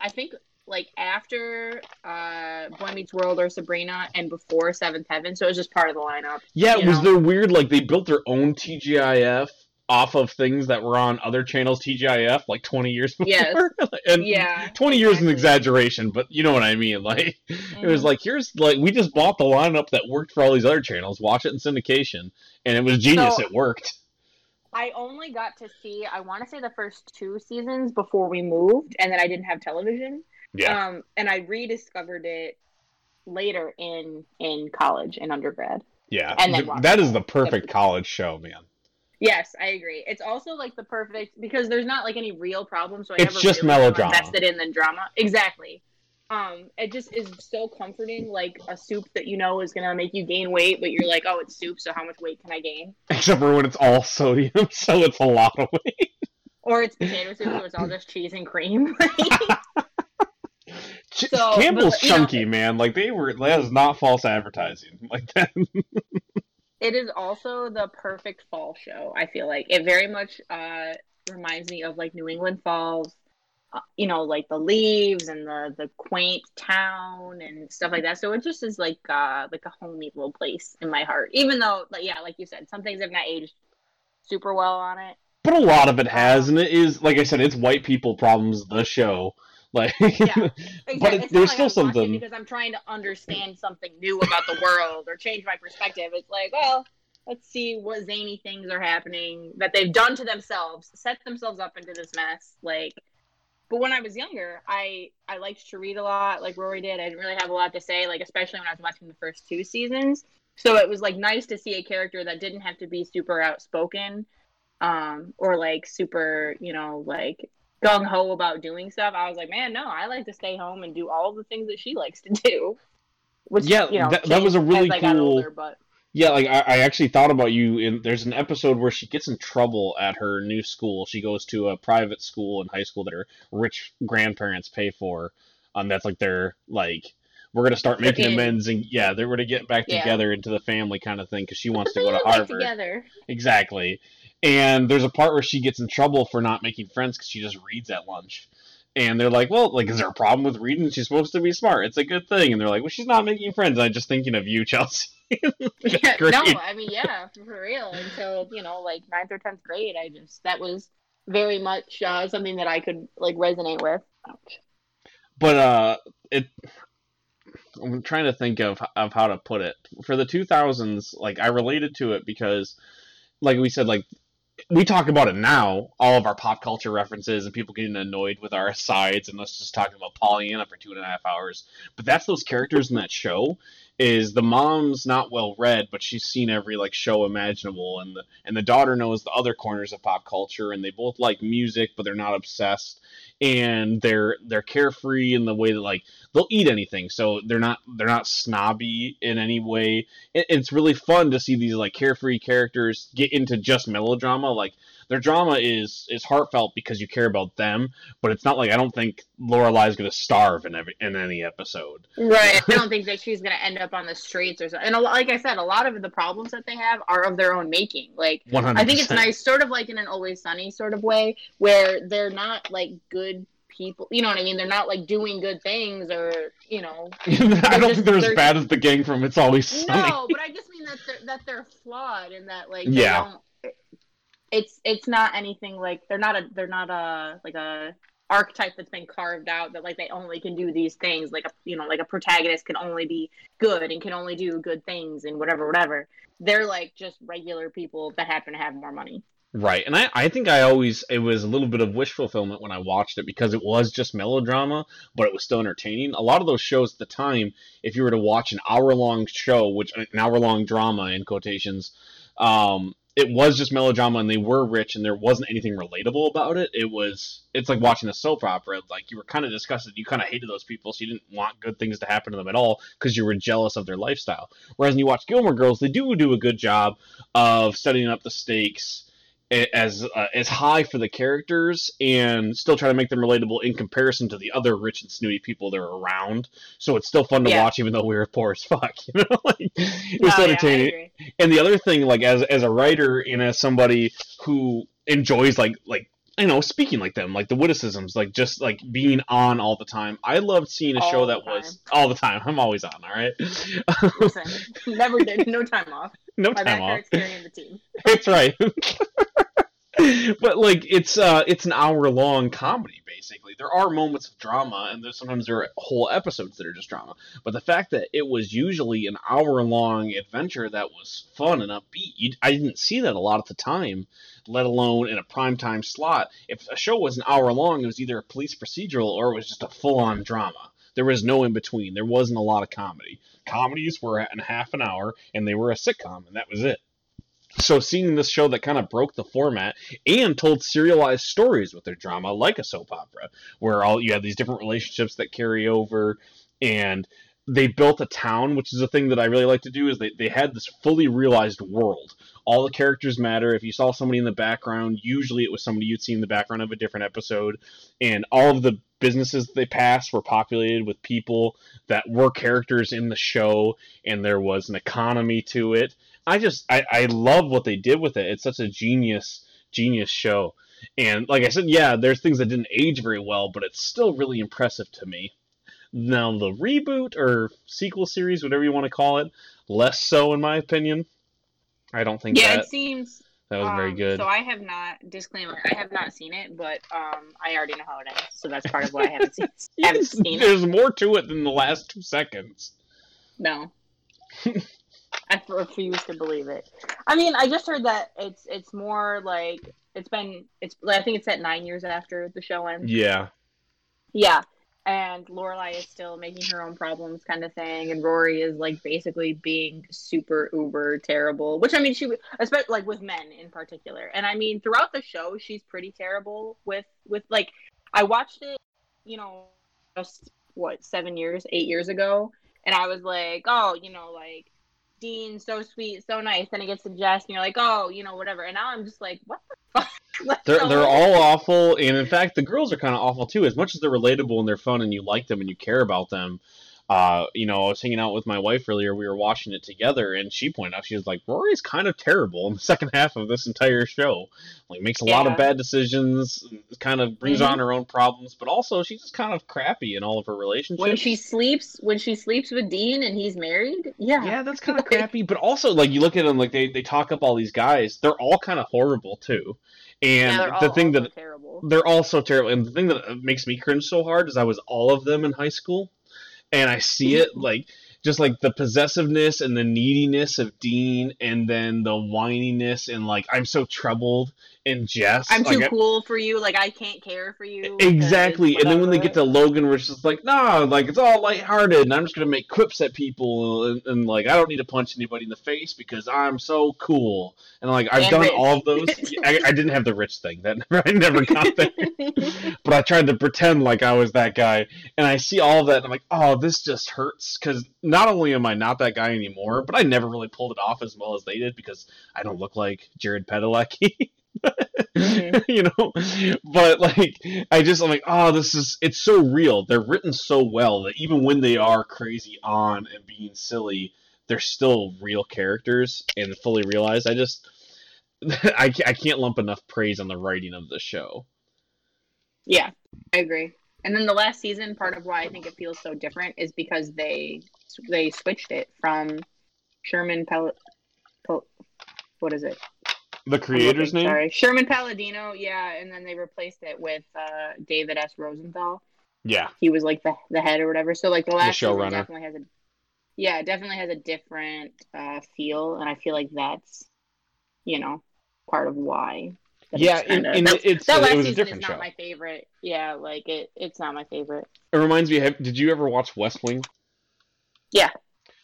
I think, like after uh, Boy Meets World or Sabrina, and before Seventh Heaven. So it was just part of the lineup. Yeah, was know? there weird like they built their own TGIF off of things that were on other channels TGIF like 20 years before? Yes. and Yeah. 20 years is an exaggeration, but you know what I mean. Like it was Mhm. like here's like we just bought the lineup that worked for all these other channels. Watch it in syndication, and it was genius. So- it worked. I only got to see, I want to say the first two seasons before we moved, and then I didn't have television. Yeah. Um, and I rediscovered it later in in college and undergrad. yeah. and then that is the perfect college show, man. Yes, I agree. It's also like the perfect because there's not like any real problem, so I It's never just really melodrama. invested in the drama. Exactly. Um, it just is so comforting, like a soup that you know is gonna make you gain weight, but you're like, oh, it's soup, so how much weight can I gain? Except for when it's all sodium, so it's a lot of weight. Or it's potato soup, so it's all just cheese and cream. So, Campbell's but, you know- chunky, man. Like they were. That is not false advertising. Like that. it is also the perfect fall show. I feel like it very much uh, reminds me of like New England Falls. uh, you know, like the leaves and the the quaint town and stuff like that. So it just is like uh like a homey little place in my heart. Even though, like yeah, like you said, some things have not aged super well on it. But a lot of it has, and it is like I said, it's white people problems. The show, like, Yeah, but it, there's like still I'm something. because I'm trying to understand something new about the world or change my perspective. It's like, well, let's see what zany things are happening that they've done to themselves, set themselves up into this mess. Like, but when I was younger, I I liked to read a lot, like Rory did. I didn't really have a lot to say, like especially when I was watching the first two seasons. So it was like nice to see a character that didn't have to be super outspoken, um, or like super, you know, like gung ho about doing stuff. I was like, man, no, I like to stay home and do all the things that she likes to do. Which Yeah, you know, that- that was a really as I got cool- older, but Yeah, like I, I actually thought about you. In there's an episode where she gets in trouble at her new school. She goes to a private school in high school that her rich grandparents pay for. Um, that's like their like we're gonna start making amends and yeah, they're gonna get back Yeah. together into the family kind of thing because she wants to go to Harvard. together. Exactly. And there's a part where she gets in trouble for not making friends because she just reads at lunch. And they're like, well, like, is there a problem with reading? She's supposed to be smart. It's a good thing. And they're like, well, she's not making friends. I'm just thinking of you, Chelsea. Yeah, no, I mean, yeah, for, real. Until you know, like ninth or tenth grade, I just that was very much uh, something that I could like resonate with. But uh, it. I'm trying to think of of how to put it for the 2000s. Like I related to it because, like we said, like we talk about it now, all of our pop culture references and people getting annoyed with our sides and us just talking about Pollyanna for two and a half hours. But that's those characters in that show. Is the mom's not well read, but she's seen every like show imaginable, and the and the daughter knows the other corners of pop culture, and they both like music, but they're not obsessed, and they're they're carefree in the way that like they'll eat anything, so they're not they're not snobby in any way. It, it's really fun to see these like carefree characters get into just melodrama. Like their drama is is heartfelt because you care about them, but it's not like I don't think Lorelai's gonna starve in every in any episode. Right. I don't think that she's gonna end up on the streets or something. And a, like I said, a lot of the problems that they have are of their own making. Like One hundred. I think it's nice, sort of like in an Always Sunny sort of way, where they're not like good people. You know what I mean? They're not like doing good things or you know. I don't just- think they're as they're- bad as the gang from It's Always Sunny. No, but I just mean that they're, that they're flawed and that like they Yeah. It's it's not anything like they're not a they're not a like a archetype that's been carved out that like they only can do these things like a you know like a protagonist can only be good and can only do good things and whatever whatever. They're like just regular people that happen to have more money. Right, and I, I think I always it was a little bit of wish fulfillment when I watched it because it was just melodrama, but it was still entertaining. A lot of those shows at the time, if you were to watch an hour long show, which an hour long drama in quotations, um, it was just melodrama and they were rich and there wasn't anything relatable about it. It was it's like watching a soap opera. Like you were kind of disgusted, you kind of hated those people, so you didn't want good things to happen to them at all because you were jealous of their lifestyle. Whereas when you watch Gilmore Girls, they do do a good job of setting up the stakes as uh, as high for the characters and still try to make them relatable in comparison to the other rich and snooty people that are around. So it's still fun to Yeah. watch, even though we were poor as fuck. You know, like, it was yeah, I entertaining. agree. and the other thing, like as as a writer and as somebody who enjoys like like I know speaking like them, like the witticisms, like just like being on all the time. I loved seeing a All show that was all the time. I'm always on. All right, listen never did no time off no time back off. carrying the team That's right. but like it's uh it's an hour long comedy basically. There are moments of drama and there's sometimes there are whole episodes that are just drama. But the fact that it was usually an hour long adventure that was fun and upbeat, you, I didn't see that a lot at the time, let alone in a prime time slot. If a show was an hour long, it was either a police procedural or it was just a full on drama. There was no in between. There wasn't a lot of comedy. Comedies were in half an hour and they were a sitcom and that was it. So seeing this show that kind of broke the format and told serialized stories with their drama, like a soap opera, where all you have these different relationships that carry over, and they built a town, which is a thing that I really like to do. Is they they had this fully realized world. All the characters matter. If you saw somebody in the background, usually it was somebody you'd see in the background of a different episode, and all of the businesses that they passed were populated with people that were characters in the show, and there was an economy to it. I just I, I love what they did with it. It's such a genius genius show. And like I said, yeah, there's things that didn't age very well, but it's still really impressive to me. Now the reboot or sequel series, whatever you want to call it, less so in my opinion. I don't think Yeah, that it seems that was very um, good. So I have not disclaimer. I have not seen it, but um, I already know how it ends. So that's part of why I haven't seen. haven't seen it. there's more to it than the last two seconds. No. I refuse to believe it. I mean, I just heard that it's it's more like it's been it's I think it's at nine years after the show ends. Yeah. Yeah. And Lorelai is still making her own problems, kind of thing, and Rory is like basically being super uber terrible. Which I mean, she especially like with men in particular. And I mean, throughout the show, she's pretty terrible with with like I watched it, you know, just what seven years, eight years ago, and I was like, oh, you know, like Dean, so sweet, so nice. Then it gets to Jess, and you're like, oh, you know, whatever. And now I'm just like, what the fuck? Like, They're they're all awful, and in fact, the girls are kind of awful too. As much as they're relatable and they're fun, and you like them and you care about them. Uh, you know, I was hanging out with my wife earlier. We were watching it together, and she pointed out she was like, "Rory's kind of terrible in the second half of this entire show. Like, makes a lot of bad decisions, kind of brings Mhm. on her own problems, but also she's just kind of crappy in all of her relationships." when she sleeps when she sleeps with Dean and he's married. Yeah. yeah, that's kind of crappy. But also, like you look at them, like they they talk up all these guys. They're all kind of horrible too. And Yeah, the all thing that terrible. they're all so terrible. And the thing that makes me cringe so hard is I was all of them in high school, and I see it mm-hmm. like just like the possessiveness and the neediness of Dean, and then the whininess and like I'm so troubled and Jess. I'm like, too I- cool for you. Like I can't care for you. Exactly, and then when they get to. Logan, where it's just like, no, like it's all lighthearted, and I'm just gonna make quips at people, and, and like I don't need to punch anybody in the face because I'm so cool, and like I've And done rich. all of those. I, I didn't have the rich thing that I never got there, but I tried to pretend like I was that guy, and I see all of that, and I'm like, oh, this just hurts because not only am I not that guy anymore, but I never really pulled it off as well as they did because I don't look like Jared Padalecki. Mhm. you know but like i just i'm like oh this is it's so real they're written so well that even when they are crazy on and being silly they're still real characters and fully realized i just I, I can't lump enough praise on the writing of the show yeah, I agree. And then the last season, part of why I think it feels so different is because they they switched it from Sherman Pal. Pal- what is it? The creator's looking, name Sorry, Sherman Palladino. Yeah, and then they replaced it with uh, David S. Rosenthal. yeah He was like the the head or whatever. So like the last season showrunner. definitely has a yeah, it definitely has a different uh, feel, and I feel like that's you know part of why. yeah it's and, kinda- and it's that last it was season different is show not my favorite. Yeah, like it, it's not my favorite. it reminds me have, did you ever watch west wing Yeah.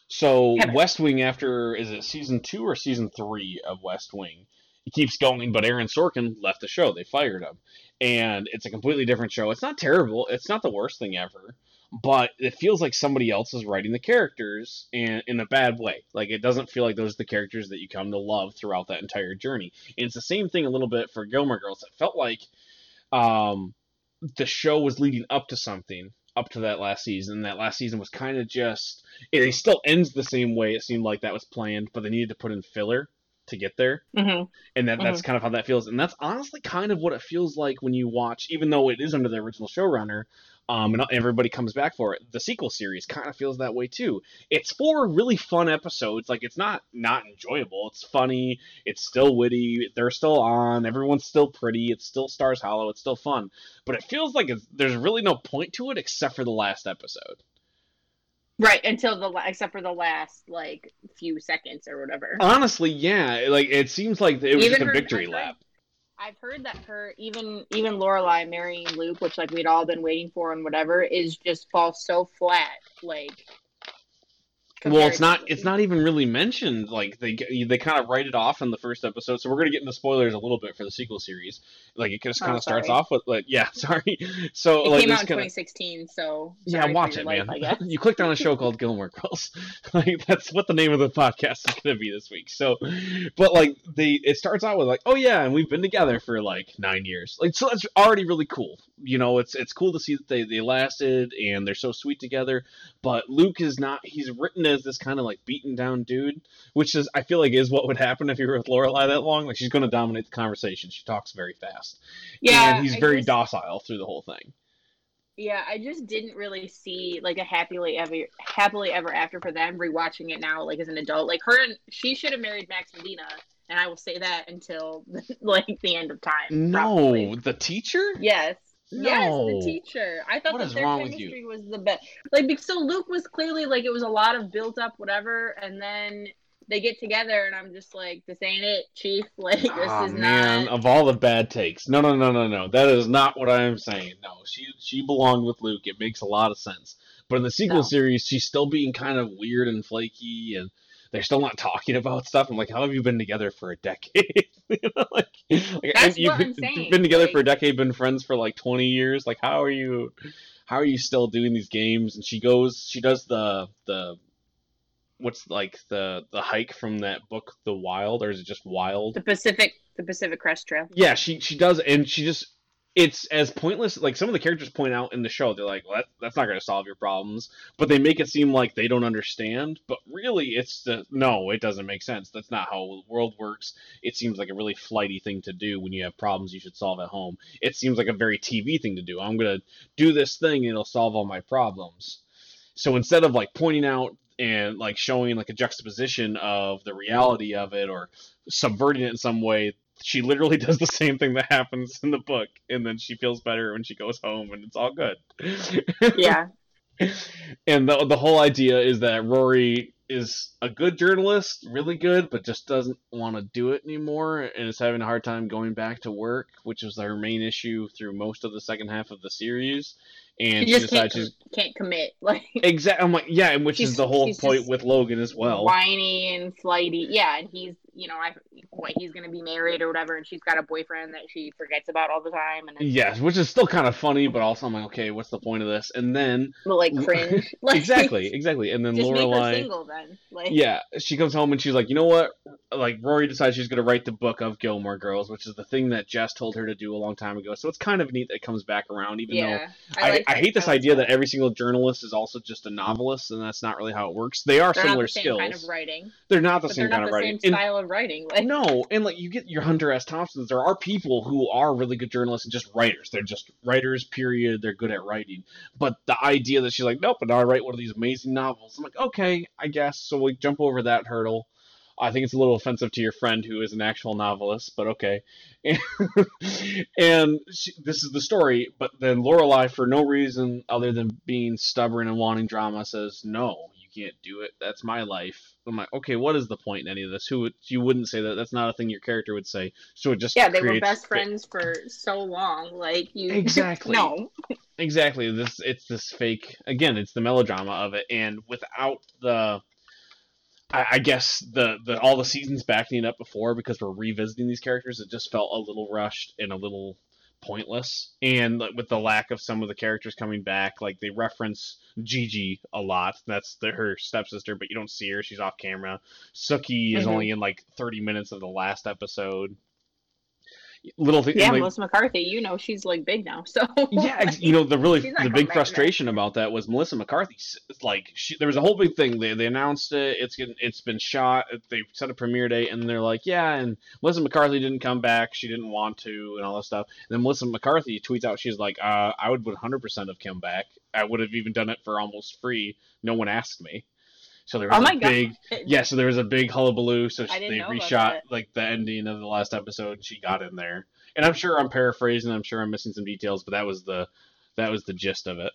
So. West Wing after is it season two or season three of West Wing? It keeps going, but Aaron Sorkin left the show. They fired him, and it's a completely different show. It's not terrible. It's not the worst thing ever, but it feels like somebody else is writing the characters, and in a bad way. Like it doesn't feel like those are the characters that you come to love throughout that entire journey. And it's the same thing a little bit for Gilmore Girls. It felt like um, the show was leading up to something up to that last season. That last season was kind of just it, it still ends the same way. It seemed like that was planned, but they needed to put in filler to get there, Mm-hmm. and that that's kind of how that feels. And that's honestly kind of what it feels like when you watch, even though it is under the original showrunner. Um, and everybody comes back for it. The sequel series kind of feels that way too. It's four really fun episodes. Like it's not not enjoyable. It's funny. It's still witty. They're still on. Everyone's still pretty. It's still Stars Hollow. It's still fun. But it feels like it's, there's really no point to it except for the last episode. Right until the except for the last like few seconds or whatever. Honestly, yeah. Like it seems like it was Even just a victory lap. I've heard that her even even Lorelai marrying Luke, which like we'd all been waiting for and whatever, is just falls so flat. Like, Well, it's not. It's not even really mentioned. Like they they kind of write it off in the first episode. So we're gonna get into spoilers a little bit for the sequel series. Like it just Oh, kind of starts off with like yeah, sorry. So It like came out in kinda- 2016, so Yeah, watch it, life, man. You clicked on a show called Gilmore Girls. like that's what the name of the podcast is gonna be this week. So, but like they, it starts out with like, oh yeah, and we've been together for like nine years. Like so, that's already really cool. You know, it's it's cool to see that they they lasted and they're so sweet together. But Luke is not. He's written as this kind of like beaten down dude, which is I feel like is what would happen if you were with Lorelai that long. Like she's going to dominate the conversation. She talks very fast. Yeah, and he's I very just- docile through the whole thing. Yeah, I just didn't really see like a happily ever happily ever after for them rewatching it now like as an adult. Like her and she should have married Max Medina, and I will say that until like the end of time. No, probably. the teacher. Yes. Yes, the teacher. I thought What that their chemistry was the best. Like, so Luke was clearly like it was a lot of built up whatever, and then they get together, and I'm just like, this ain't it, Chief. Like, this oh is man, not. of all the bad takes, no, no, no, no, no. That is not what I am saying. No, she she belonged with Luke. It makes a lot of sense. But in the sequel No. series, she's still being kind of weird and flaky, and they're still not talking about stuff. I'm like, how have you been together for a decade? you know, like, like, you've saying, been together like- for a decade, been friends for like 20 years. Like, how are you? How are you still doing these games? And she goes, she does the the what's like the the hike from that book, The Wild, or is it just Wild? The Pacific, the Pacific Crest Trail. Yeah, she she does, and she just it's as pointless. Like some of the characters point out in the show, they're like, well, that, "That's not going to solve your problems," but they make it seem like they don't understand. But really, it's the no, it doesn't make sense. That's not how the world works. It seems like a really flighty thing to do when you have problems you should solve at home. It seems like a very TV thing to do. I'm going to do this thing, and it'll solve all my problems. So instead of like pointing out and like showing like a juxtaposition of the reality of it or subverting it in some way she literally does the same thing that happens in the book and then she feels better when she goes home and it's all good Yeah. and the, the whole idea is that rory is a good journalist really good but just doesn't want to do it anymore and is having a hard time going back to work which was her main issue through most of the second half of the series and she just can't, decides she's can't commit. Like, exactly i'm like yeah and which is the whole point with logan as well whiny and flighty. Yeah, and he's, you know, I what he's gonna be married or whatever, and she's got a boyfriend that she forgets about all the time, and Yes, which is still kind of funny, but also I'm like, okay, what's the point of this? And then like cringe. Like, exactly, exactly, and then Just make her Lorelai, single then. Like, yeah, she comes home and she's like, you know what? Like Rory decides she's gonna write the book of Gilmore Girls, which is the thing that Jess told her to do a long time ago. So it's kind of neat that it comes back around, even though yeah. I, like I, hate this I idea that. every single journalist is also just a novelist, and that's not really how it works. They are similar skills. they're similar not the same skills. kind of writing, they're not the same not kind of writing. same And- style of writing. Like, no, and like you get your Hunter S. Thompsons, there are people who are really good journalists and just writers. They're just writers, period. They're good at writing. But the idea that she's like, nope, and now I write one of these amazing novels. I'm like, okay, I guess. So we jump over that hurdle. I think it's a little offensive to your friend who is an actual novelist, but okay. And, she, this is the story. But then Lorelai, for no reason other than being stubborn and wanting drama, says, "No, you can't do it. That's my life." I'm like, okay, what is the point in any of this? Who would, you wouldn't say that? That's not a thing your character would say. So it just yeah, they were best friends for so long. Like, you Exactly. no, exactly this it's this fake again it's the melodrama of it and without the I, I guess the the all the seasons backing up before because we're revisiting these characters it just felt a little rushed and a little pointless. And with the lack of some of the characters coming back like they reference Gigi a lot. That's the, her stepsister but you don't see her. She's off camera. Sookie is Mhm. only in like 30 minutes of the last episode little thing. yeah, like, Melissa McCarthy. You know, she's like big now. So yeah, ex- you know the really the big frustration about that was Melissa McCarthy. Like she, there was a whole big thing. They they announced it. It's getting, it's been shot. They set a premiere date, and they're like, yeah, and Melissa McCarthy didn't come back. She didn't want to, and all that stuff. And then Melissa McCarthy tweets out, she's like, uh, I would 100% have come back. I would have even done it for almost free. No one asked me. So there oh was Oh my a God. big yeah. So there was a big hullabaloo. So didn't they reshot like the ending of the last episode. and She got in there, and I'm sure I'm paraphrasing. I'm sure I'm missing some details, but that was the that was the gist of it.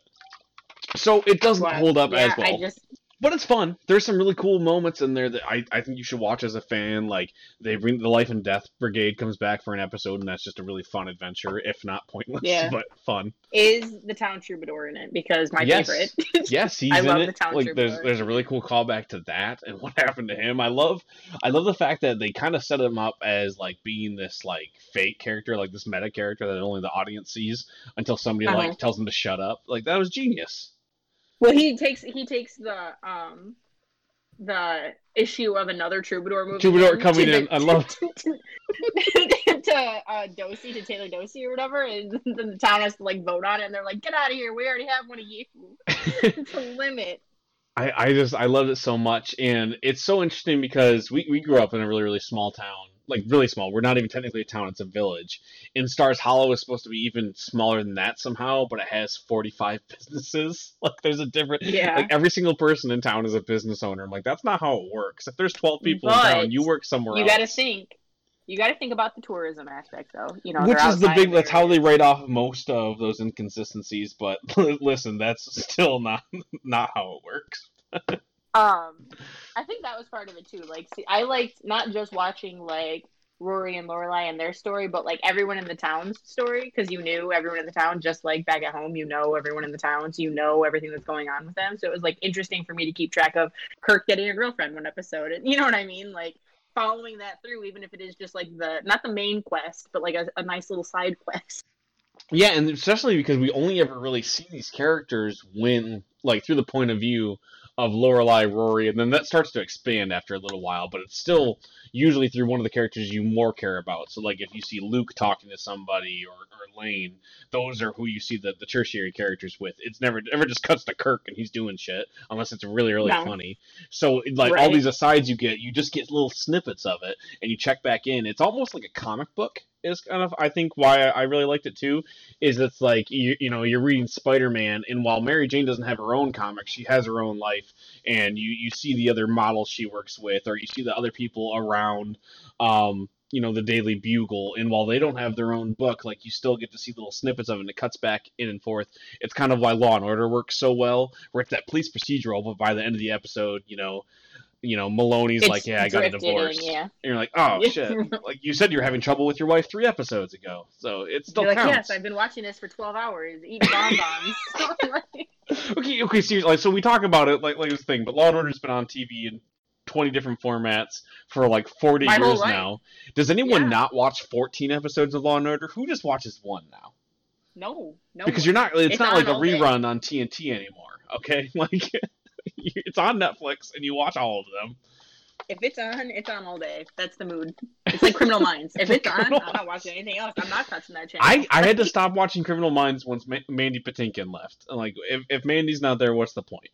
So it doesn't But, hold up yeah, as well, I just but it's fun. There's some really cool moments in there that I, I think you should watch as a fan. Like they bring the Life and Death Brigade comes back for an episode, and that's just a really fun adventure, if not pointless, Yeah. but fun. is the town troubadour in it because my Yes. favorite. Yes, he's I in love it. the Town like there's there's a really cool callback to that and what happened to him. I love I love the fact that they kind of set him up as like being this like fake character, like this meta character that only the audience sees until somebody Uh-huh. like tells him to shut up. Like that was genius. Well, he takes he takes the um the issue of another troubadour movie. Troubadour coming in, I love- to, to uh, Dosey to Taylor Dosey or whatever, and then the town has to like vote on it, and they're like, "Get out of here! We already have one of you." it's a limit. I, I just I loved it so much, and it's so interesting because we, we grew up in a really really small town, like really small. We're not even technically a town; it's a village. And Stars Hollow is supposed to be even smaller than that somehow, but it has forty five businesses. Like there's a different, Yeah. like every single person in town is a business owner. I'm like, that's not how it works. If there's twelve people in town, you work somewhere You else. got to think. You got to think about the tourism aspect, though. You know, Which is the big. That's how they write off most of those inconsistencies. But listen, that's still not not how it works. Um, I think that was part of it too. Like, see, I liked not just watching like Rory and Lorelai and their story, but like everyone in the town's story because you knew everyone in the town. Just like back at home, you know everyone in the town, so you know everything that's going on with them. So it was like interesting for me to keep track of Kirk getting a girlfriend one episode, and you know what I mean, like following that through, even if it is just like the not the main quest, but like a, a nice little side quest. Yeah, and especially because we only ever really see these characters when, like, through the point of view of Lorelai, Rory, and then that starts to expand after a little while. But it's still usually through one of the characters you more care about. So, like, if you see Luke talking to somebody or, or Lane, those are who you see the, the tertiary characters with. It's never never just cuts to Kirk and he's doing shit unless it's really really No. funny. So, like, all these asides you get, you just get little snippets of it, and you check back in. It's almost like a comic book. Is kind of I think why I really liked it too is it's like you you know you're reading Spider-Man and while Mary Jane doesn't have her own comic, she has her own life and you you see the other models she works with or you see the other people around um you know the Daily Bugle and while they don't have their own book like you still get to see little snippets of it and it cuts back in and forth. It's kind of why Law and Order works so well where it's that police procedural but by the end of the episode, you know, you know Maloney's It's like, "Yeah, I got a drifted in, divorce." yeah. And you're like, "Oh shit." Like you said you're having trouble with your wife 3 episodes ago. So it still You're like, counts. yes, I've been watching this for 12 hours, eating bonbons. Like, okay, okay, seriously. Like, so we talk about it like like this thing, but Law and Order's been on TV in twenty different formats for like forty My years now. Does anyone Yeah. not watch fourteen episodes of Law and Order? Who just watches one now? no, no. Because you're not. It's, It's not like a all day. rerun on TNT anymore. Okay, like it's on Netflix and you watch all of them. If it's on, it's on all day. That's the mood. It's like Criminal Minds. If it's on, I'm not watching anything else. I'm not touching that channel. I, I had to stop watching Criminal Minds once Ma- Mandy Patinkin left. Like, if, if Mandy's not there, what's the point?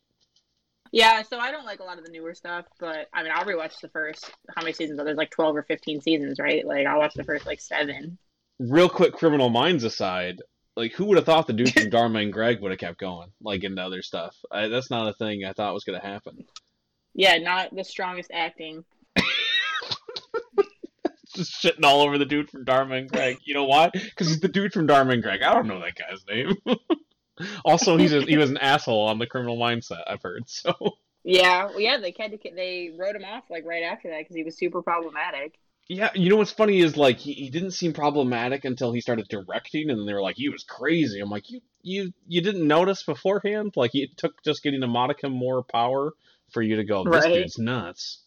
Yeah, so I don't like a lot of the newer stuff, but I mean, I'll rewatch the first. How many seasons? are There's like 12 or 15 seasons, right? Like I'll watch the first like seven. real quick criminal minds aside like who would have thought the dude from dharma and greg would have kept going like into other stuff? I, that's not a thing i thought was going to happen. Yeah, not the strongest acting. just shitting all over the dude from dharma and greg. You know why? Because he's the dude from dharma and greg. I don't know that guy's name. Also he's a, he was an asshole on the criminal minds set i've heard so. Yeah, well, yeah, they had to they wrote him off like right after that because he was super problematic. Yeah you know what's funny is like he, he didn't seem problematic until he started directing and then they were like he was crazy i'm like you you you didn't notice beforehand like it took just getting a modicum more power for you to go this Right. dude's nuts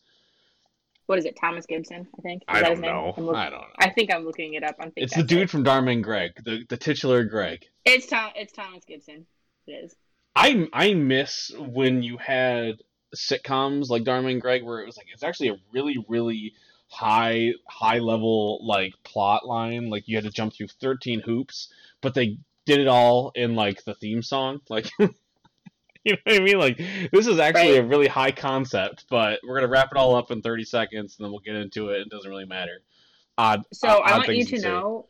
What is it? Thomas Gibson, I think. Is I that don't his know. Look- I don't know. I think I'm looking it up. I'm It's the dude from Dharma and Greg, the the titular Greg. It's Tom. It's Thomas Gibson. It is. I I miss when you had sitcoms like Dharma and Greg, where it was like it's actually a really really high high level like plot line. Like you had to jump through thirteen hoops, but they did it all in like the theme song. Like you know what I mean? Like this is actually Right. a really high concept, but we're gonna wrap it all up in thirty seconds, and then we'll get into it. It doesn't really matter. Odd. So odd- I want you things to know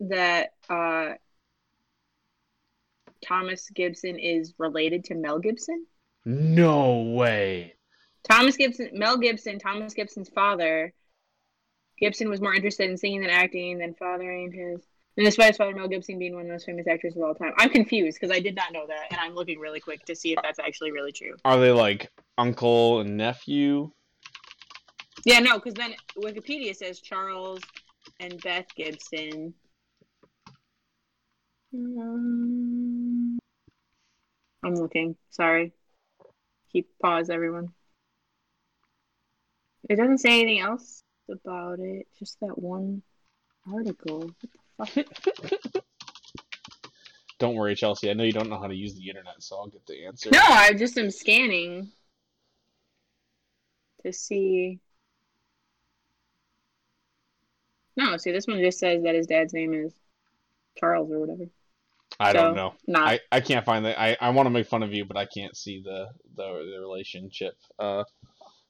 that uh, Thomas Gibson is related to Mel Gibson. No way. Thomas Gibson, Mel Gibson, Thomas Gibson's father. Gibson was more interested in singing than acting than fathering his. And despite his father, Mel Gibson being one of the most famous actors of all time. I'm confused because I did not know that, and I'm looking really quick to see if that's actually really true. Are they like uncle and nephew? Yeah, no, because then Wikipedia says Charles and Beth Gibson. Um, I'm looking. Sorry. Keep pause, everyone. It doesn't say anything else about it. Just that one article. What the fuck? Don't worry, Chelsea. I know you don't know how to use the internet, so I'll get the answer. No, I just am scanning to see. No, see, this one just says that his dad's name is Charles or whatever. I So, don't know. Not I, I can't find that. I, I want to make fun of you, but I can't see the the, the relationship uh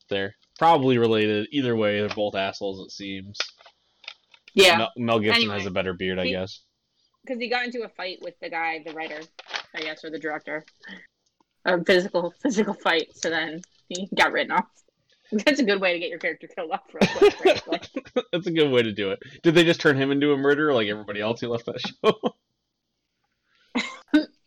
there. Probably related. Either way, they're both assholes. It seems. yeah, Mel, Mel Gibson Anyway, has a better beard, I he- guess. because he got into a fight with the guy, the writer, I guess, or the director. A physical physical fight. So then he got written off. That's a good way to get your character killed off real quick. That's a good way to do it. Did they just turn him into a murderer like everybody else who left that show?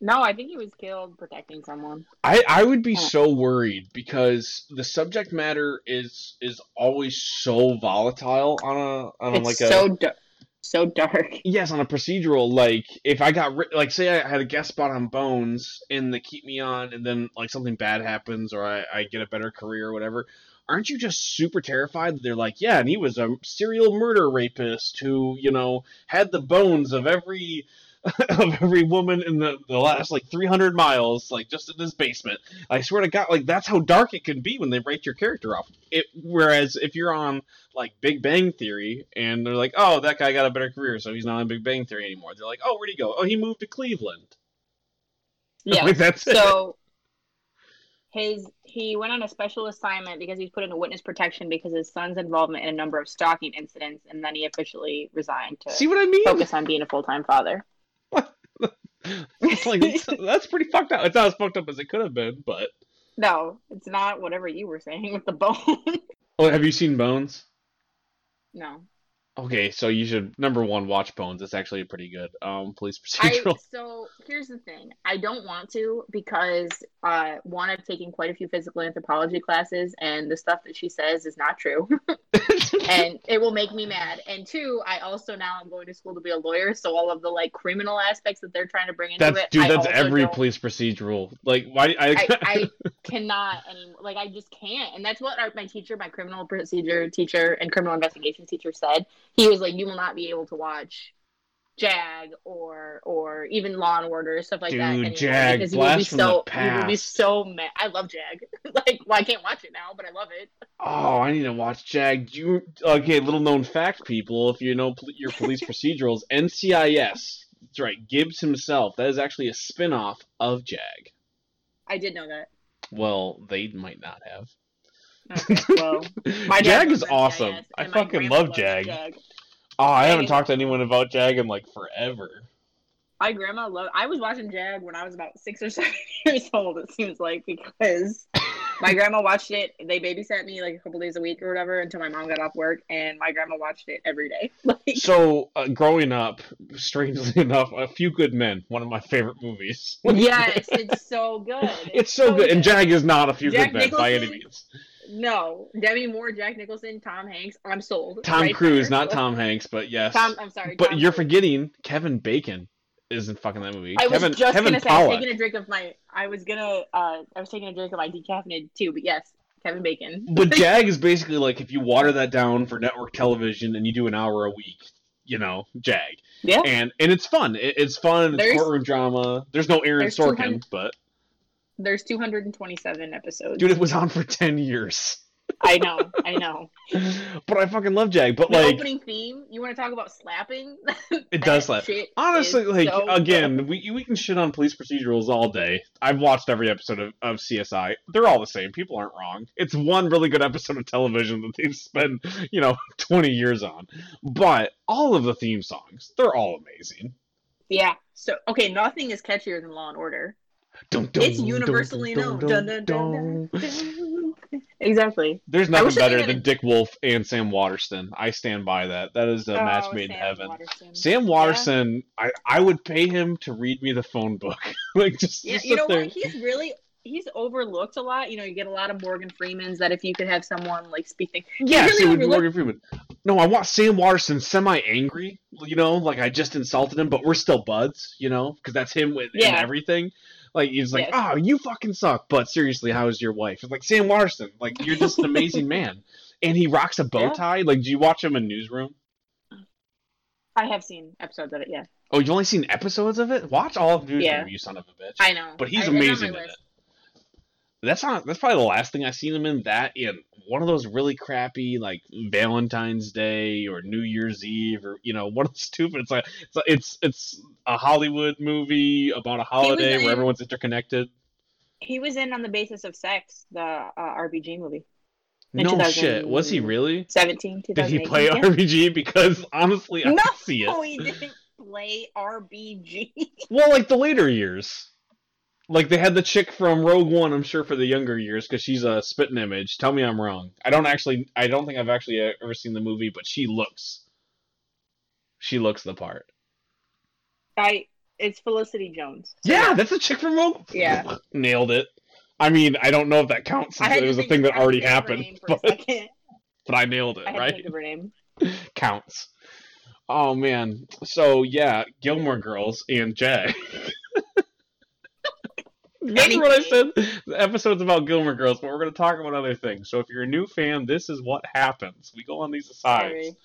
No, I think he was killed protecting someone. I, I would be so worried because the subject matter is is always so volatile on a on a, like so a dark. So dark. yes on a procedural like if I got ri- like say I had a guest spot on Bones and they keep me on and then like something bad happens or I, I get a better career or whatever aren't you just super terrified that they're like yeah and he was a serial murder rapist who you know had the bones of every of every woman in the, the last like 300 miles like just in this basement. I swear to god like that's how dark it can be when they write your character off. It whereas if you're on like big bang theory and they're like oh that guy got a better career so he's not on big bang theory anymore. They're like oh where'd he go? Oh he moved to cleveland. Yeah. like that's it. so his he went on a special assignment because he's put into witness protection because his son's involvement in a number of stalking incidents, and then he officially resigned to see what i mean? focus on being a full time father. it's like it's- that's pretty fucked up. It's not as fucked up as it could have been but. No, it's not whatever you were saying with the bone. oh have you seen bones? No, Okay, so you should number one watch Bones. It's actually pretty good. Um, police I procedural. so here's the thing. I don't want to because uh, one, I've taken quite a few physical anthropology classes, and the stuff that she says is not true. and it will make me mad. And two, I also now I'm going to school to be a lawyer, so all of the like criminal aspects that they're trying to bring into that's it, dude. I That's every don't- police procedural. Like why? I, I, I cannot anymore. Like I just can't. And that's what our, my teacher, my criminal procedure teacher and criminal investigation teacher said. He was like, "You will not be able to watch." Jag or or even Law and Order stuff like that Dude, Jag, because you will be blast from the so you will be so mad. I love Jag. like, well, I can't watch it now, but I love it. oh, I need to watch Jag. You okay? Little known fact, people. If you know your police procedurals, NCIS. That's right. Gibbs himself. That is actually a spin-off of Jag. I did know that. Well, they might not have. Okay, well, my Jag is awesome. I fucking love loves Jag. Oh, I haven't talked to anyone about Jag in like forever. My grandma loved. I was watching Jag when I was about six or seven years old. It seems like because my grandma watched it. They babysat me like a couple days a week or whatever until my mom got off work, and my grandma watched it every day. Like, So, uh, growing up, strangely enough, A Few Good Men, one of my favorite movies. yes, it's so good. It's so good, and Jag is not A Few Jack Good Men by any means. No, Demi Moore, Jack Nicholson, Tom Hanks. I'm sold. Tom right Cruise, there. not Tom Hanks, but yes. Tom. I'm sorry. but Tom you're Cruise. forgetting Kevin Bacon is in fucking that movie. I was Kevin, just Kevin gonna say I was taking a drink of my. I was gonna. Uh, I was taking a drink of my decaffeinated too. But yes, Kevin Bacon. But Jag is basically like if you water that down for network television and you do an hour a week, you know, Jag. Yeah. And and it's fun. It, it's fun. It's There's- courtroom drama. There's no Aaron there's Sorkin, but There's 227 episodes. dude, it was on for ten years. I know. I know. but I fucking love Jag. But the like, opening theme. You want to talk about slapping? It does slap. honestly, like so again, we we can shit on police procedurals all day. I've watched every episode of, of CSI. They're all the same. People aren't wrong. It's one really good episode of television that they've spent you know twenty years on. But all of the theme songs, they're all amazing. Yeah. So okay, nothing is catchier than Law and Order. Dun, dun, It's universally dun, known. dun, Dun, dun, dun, dun. dun, dun. Exactly. There's nothing better than a- Dick Wolf and Sam Waterston. I stand by that. That is a oh, match Oh, made in heaven. Waterston. Sam Waterston, I, I would pay him to read me the phone book. like just, Yeah, just you know there. what? He's really he's overlooked a lot. You know, you get a lot of Morgan Freemans that if you could have someone like speaking. Yeah, really it would be overlooked- Morgan Freeman. No, I want Sam Waterston semi-angry. You know, like I just insulted him, but we're still buds. You know, because that's him with in Yeah. everything. Like he's like, Yes. oh, you fucking suck. But seriously, how's your wife? It's like Sam Waterston. Like you're just an amazing man, and he rocks a bow Yeah. tie. Like, do you watch him in Newsroom? I have seen episodes of it. Yeah, Oh, you've only seen episodes of it? Watch all of Newsroom, Yeah. you son of a bitch. I know. But he's I- it's on my amazing in it. That's not that's probably the last thing I've seen him in. That in one of those really crappy like Valentine's Day or New Year's Eve or you know one of the stupid. It's like it's it's, it's a Hollywood movie about a holiday in- where everyone's interconnected. He was in on the basis of sex, the uh, RBG movie. No shit, was he really? 17, Did he play Yeah. RBG? Because honestly, I No, see it. he didn't play RBG. Well, like the later years. Like they had the chick from Rogue One, I'm sure for the younger years, because she's a spitting image. Tell me I'm wrong. I don't actually, I don't think I've actually uh, ever seen the movie, but she looks, she looks the part. I. It's Felicity Jones. Yeah, that's a chick from Rogue. Yeah. nailed it. I mean, I don't know if that counts since it was a thing that I had to already think of her happened, name for a but, but I nailed it, I right? her name. Counts. Oh man. So yeah, Gilmore Girls and Jay. Remember what I said? The episode's about Gilmore Girls, but we're going to talk about other things. So if you're a new fan, this is what happens. We go on these asides. Sorry.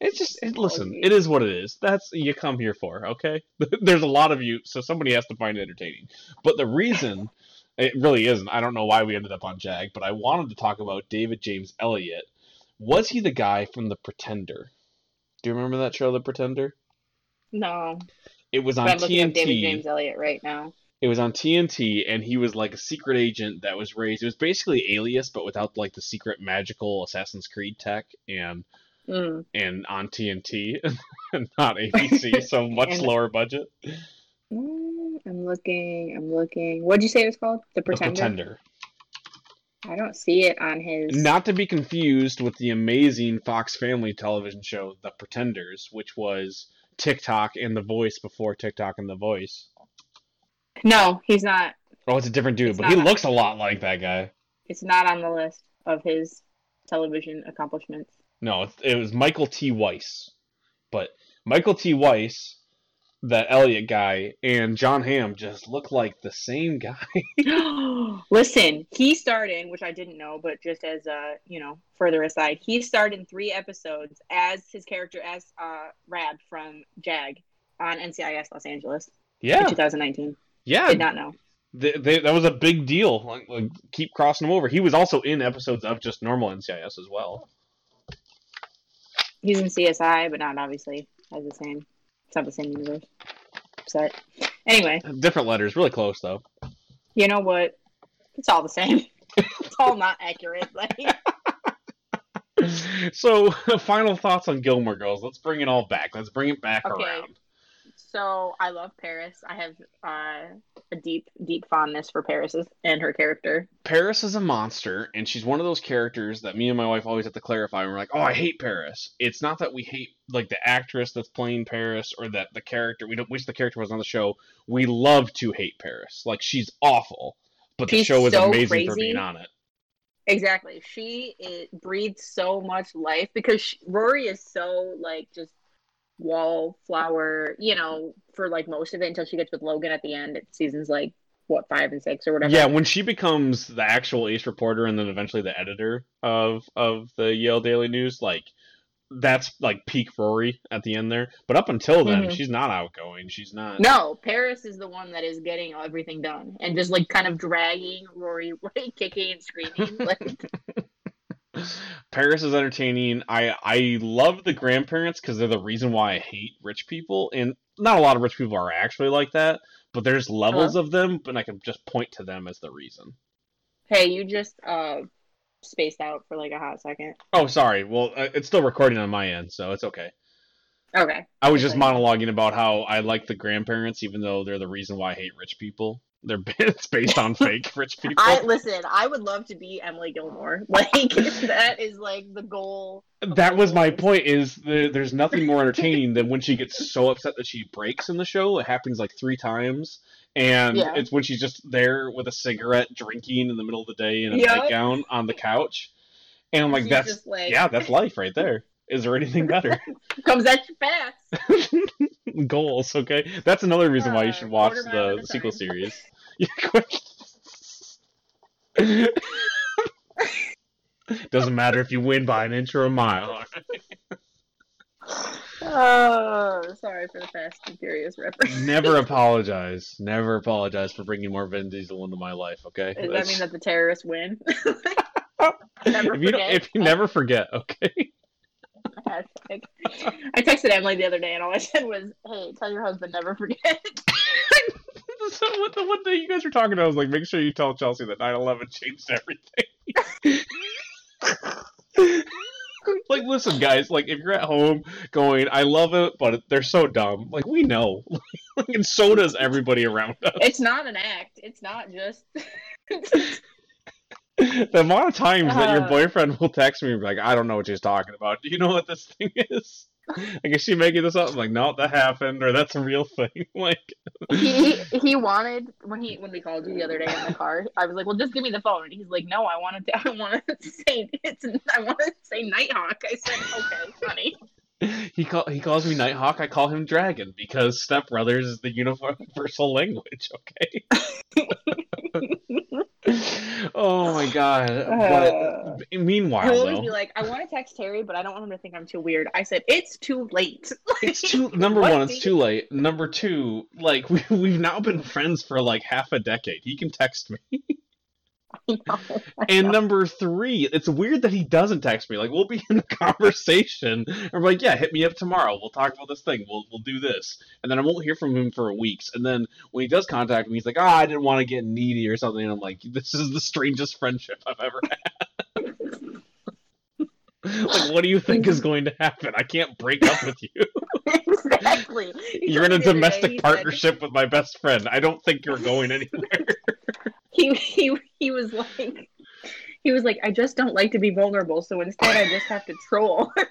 It's just it, listen. It is what it is. That's you come here for. Okay. There's a lot of you, so somebody has to find it entertaining. But the reason it really isn't. I don't know why we ended up on Jag, but I wanted to talk about David James Elliott. Was he the guy from The Pretender? Do you remember that show, The Pretender? No, It was on I'm looking David James Elliott right now. It was on TNT, and he was like a secret agent that was raised. It was basically Alias, but without like the secret magical Assassin's Creed tech, and Mm. and on TNT, and not ABC, so much lower budget. Mm, I'm looking. I'm looking. What'd you say it was called? The The Pretender. Pretender. I don't see it on his. Not to be confused with the amazing Fox Family television show, The Pretenders, which was TikTok and The Voice before TikTok and The Voice. No, he's not. Oh, it's a different dude, It's but he not. looks a lot like that guy. It's not on the list of his television accomplishments. No, it, it was Michael T. Weiss. But Michael T. Weiss, that Elliott guy, and Jon Hamm just look like the same guy. Listen, he starred in, which I didn't know, but just as a, you know, further aside, he starred in three episodes as his character as uh Rabb from Jag on NCIS Los Angeles in yeah, 2019. Yeah. Did not know. They, they, that was a big deal. Like, like, keep crossing him over. He was also in episodes of just normal NCIS as well. He's in CSI, but not obviously as the same. It's not the same universe. So, anyway, Different letters, really close though. you know what? It's all the same. it's all not accurate. Like, so, final thoughts on Gilmore Girls. Let's bring it all back. Let's bring it back Okay. around. So I love Paris. I have uh, a deep, deep fondness for Paris and her character. Paris is a monster, and she's one of those characters that me and my wife always have to clarify. We're like, oh, I hate Paris. It's not that we hate like the actress that's playing Paris or that the character. We don't wish the character was on the show. We love to hate Paris. Like she's awful, but the show is so amazing for being on it. Exactly. She it breathes so much life because she, Rory is so like just wallflower, you know, for like most of it until she gets with Logan at the end. It seasons like what five and six or whatever. Yeah, when she becomes the actual ace reporter and then eventually the editor of of the Yale Daily News, like that's like peak Rory at the end there. But up until then, Mhm. she's not outgoing. She's not. No, Paris is the one that is getting everything done and just like kind of dragging Rory, like kicking and screaming. Like, Paris is entertaining. I I love the grandparents because they're the reason why I hate rich people, and not a lot of rich people are actually like that. But there's levels of them, and I can just point to them as the reason. hey, you just uh spaced out for like a hot second. Oh, sorry. Well, uh, it's still recording on my end, so it's okay. Okay. I was just monologuing about how I like the grandparents, even though they're the reason why I hate rich people. They're it's based on fake rich people. I listen. I would love to be Emily Gilmore. Like that is like the goal. that was my point. Is the, there's nothing more entertaining than when she gets so upset that she breaks in the show. It happens like three times, and Yeah. it's when she's just there with a cigarette, drinking in the middle of the day in a Yup. nightgown on the couch, and I'm like, She's that's just like- yeah, that's life right there. Is there anything better? Comes at you fast. Goals, okay. That's another reason why you should watch the, the sequel series. Doesn't matter if you win by an inch or a mile. Oh, sorry for the Fast and Furious reference. Never apologize. Never apologize for bringing more Vin Diesel into my life. Okay. Does that mean that the terrorists win? if Never you if you never forget, okay. Hashtag. I texted Emily the other day, and all I said was, "Hey, tell your husband never forget." so what the one day you guys were talking about was like, make sure you tell Chelsea that 9/11 changed everything. like, listen, guys. Like, if you're at home going, I love it, but they're so dumb. Like, we know, like, and so does everybody around us. it's not an act. It's not just. The amount of times that your Uh. boyfriend will text me and be like, I don't know what she's talking about. Do you know what this thing is? Like, is she making this up? I'm like, no, that happened, or that's a real thing. Like, he he wanted when he when we called you the other day in the car. I was like, "Well, just give me the phone." And he's like, "No, I wanted to. I want to say it's. I want to say Nighthawk." I said, "Okay, honey." he call he calls me Nighthawk. I call him Dragon because Step Brothers is the universal language. Okay. Oh my god! Uh. But meanwhile, always though, be like, "I want to text Terry, but I don't want him to think I'm too weird." I said, "It's too late." it's too number one. It's too late. Number two, like we we've now been friends for like half a decade. He can text me. Know, And know. number three, it's weird that he doesn't text me. Like we'll be in a conversation, and I'm like, "Yeah, hit me up tomorrow. We'll talk about this thing. We'll we'll do this." And then I won't hear from him for weeks. And then when he does contact me, he's like, "Ah, I didn't want to get needy or something." And I'm like, "This is the strangest friendship I've ever had." like, what do you think is going to happen? I can't break up with you. exactly. He You're in a told me the domestic he said- partnership with my best friend. I don't think you're going anywhere. he he he was like he was like i just don't like to be vulnerable so instead i just have to troll.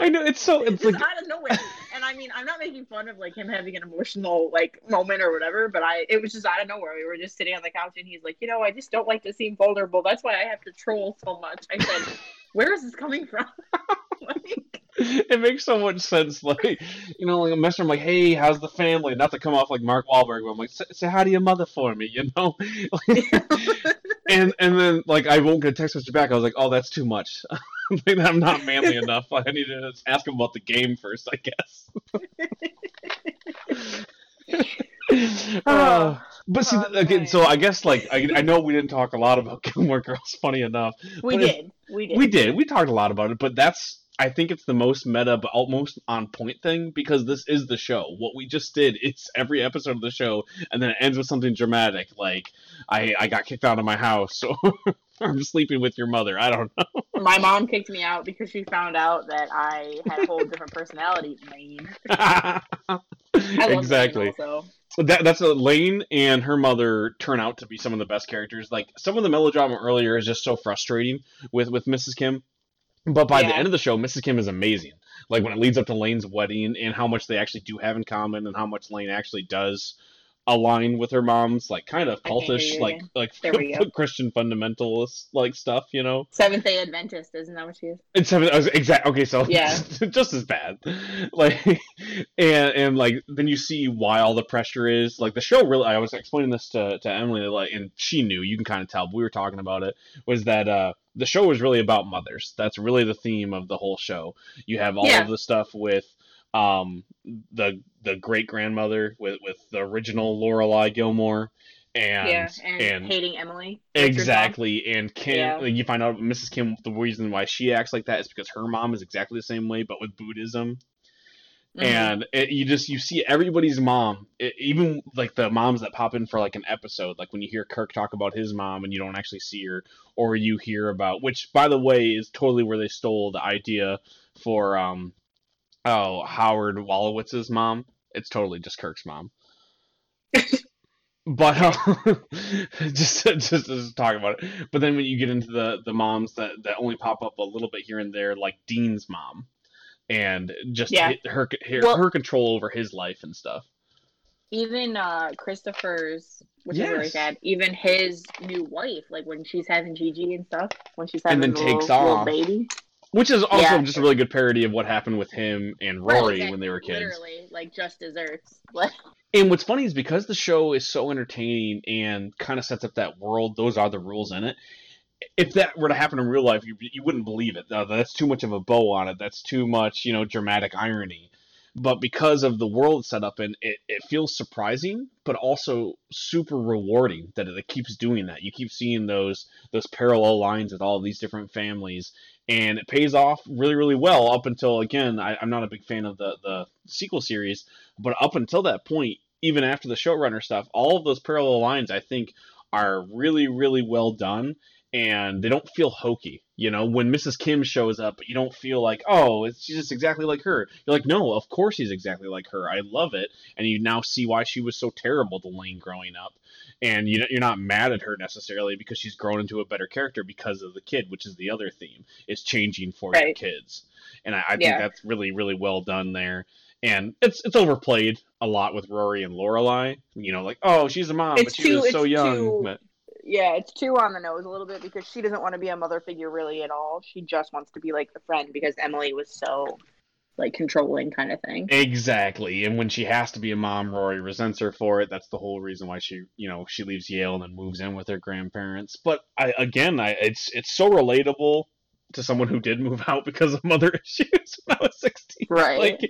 I know it's so it's just like out of nowhere. And i mean i'm not making fun of like him having an emotional like moment or whatever but i it was just out of nowhere. We were just sitting on the couch and he's like you know i just don't like to seem vulnerable. That's why i have to troll so much. I said where is this coming from like, it makes so much sense. Like, you know, like I'm messaging, I'm like, hey, how's the family? Not to come off like Mark Wahlberg, but I'm like, say, say hi to your mother for me, you know? and and then like I won't get a text message back. I was like, oh, that's too much. Like, I'm not manly enough. I need to just ask him about the game first, I guess. uh, but see, Oh, again, so I guess like I, I know we didn't talk a lot about Gilmore Girls. Funny enough, we did we did we did. We talked a lot about it, but that's I think it's the most meta, but almost on point thing because this is the show. What we just did, it's every episode of the show, and then it ends with something dramatic, like I I got kicked out of my house, or I'm sleeping with your mother. I don't know. my mom kicked me out because she found out that i had a whole different personality Lane. I love exactly. That that's a Lane and her mother turn out to be some of the best characters. Like some of the melodrama earlier is just so frustrating with with Mrs. Kim, but by the end of the show, Mrs. Kim is amazing. Like when it leads up to Lane's wedding and how much they actually do have in common and how much Lane actually does align with her mom's like kind of I can hear cultish you, like like There we go. Christian fundamentalist like stuff, you know. Seventh Day Adventist, isn't that what she is? It's seven. I was exact. Okay, so Yeah. just as bad. Like, and and like then you see why all the pressure is. Like the show really. I was explaining this to to Emily, like, and she knew. You can kind of tell. But we were talking about it. Was that uh the show was really about mothers. That's really the theme of the whole show. You have all Yeah. of the stuff with um the the great grandmother with with the original Lorelai Gilmore. And, yeah, and, and hating Emily. Exactly, and Kim. Yeah. You find out Mrs. Kim. The reason why she acts like that is because her mom is exactly the same way, but with Buddhism. Mhm. And it, you just you see everybody's mom, it, even like the moms that pop in for like an episode. Like when you hear Kirk talk about his mom and you don't actually see her, or you hear about which, by the way, is totally where they stole the idea for um oh Howard Wolowitz's mom. It's totally just Kirk's mom. But uh, just just just talk about it. But then when you get into the the moms that that only pop up a little bit here and there, like Dean's mom, and just Yeah. her her, Well- her control over his life and stuff. even uh Christopher's, which is really sad. Even his new wife, like when she's having Gigi and stuff, when she's And having then the takes little, little baby. Which is also Yeah. just a really good parody of what happened with him and Right, Rory exactly, when they were kids. Literally, like just desserts. And what's funny is because the show is so entertaining and kind of sets up that world, those are the rules in it. if that were to happen in real life, you, you wouldn't believe it. Uh, that's too much of a bow on it. That's too much, you know, dramatic irony. But because of the world set up in it, it feels surprising, but also super rewarding that it keeps doing that. You keep seeing those those parallel lines with all these different families, and it pays off really, really well up until again. I, I'm not a big fan of the the sequel series, but up until that point, even after the showrunner stuff, all of those parallel lines I think are really, really well done and they don't feel hokey. You know, when Mrs. Kim shows up, you don't feel like, oh, it's she's just exactly like her. You're like, no, of course she's exactly like her. I love it, and you now see why she was so terrible to Lane growing up, and you you're not mad at her necessarily because she's grown into a better character because of the kid, which is the other theme is changing for your kids, and I, I think Yeah. that's really really well done there. And it's it's overplayed a lot with Rory and Lorelai. You know, like oh she's a mom, It's but she was so young. too- But Yeah, it's too on the nose a little bit because she doesn't want to be a mother figure really at all. She just wants to be like the friend because Emily was so like controlling kind of thing. Exactly. And when she has to be a mom, Rory resents her for it. That's the whole reason why she, you know, she leaves Yale and then moves in with her grandparents. But I again, I it's it's so relatable to someone who did move out because of mother issues when I was 16. Right. Like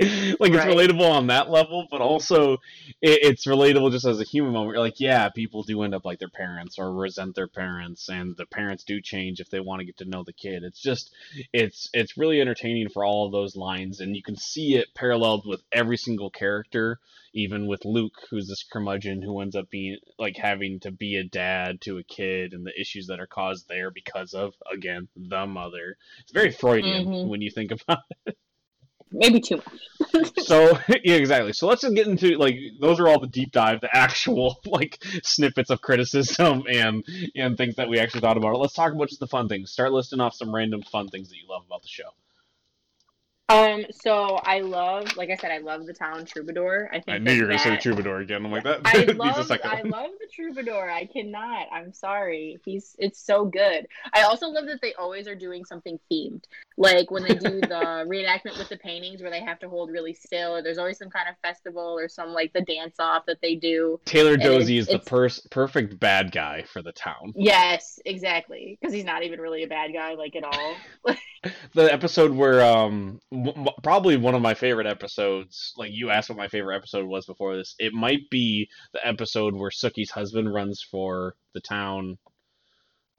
like it's Right. relatable on that level, but also it, it's relatable just as a human moment. You're like, yeah, people do end up like their parents or resent their parents and the parents do change if they want to get to know the kid. It's just it's it's really entertaining for all of those lines and you can see it paralleled with every single character even with luke who's this curmudgeon who ends up being like having to be a dad to a kid and the issues that are caused there because of again the mother it's very freudian Mhm. when you think about it. Maybe too much. so yeah exactly so let's just get into like those are all the deep dive the actual like snippets of criticism and and things that we actually thought about let's talk about just the fun things start listing off some random fun things that you love about the show Um, so I love, like I said, I love the town troubadour. I think I knew you were gonna say troubadour again. I'm like that. I love, I love the troubadour. I cannot. I'm sorry. He's it's so good. I also love that they always are doing something themed, like when they do the reenactment with the paintings, where they have to hold really still, or there's always some kind of festival or some like the dance off that they do. Taylor Doose is the pers- perfect bad guy for the town. Yes, exactly, because he's not even really a bad guy, like at all. The episode where um probably one of my favorite episodes. Like you asked what my favorite episode was before this. It might be the episode where Sookie's husband runs for the town.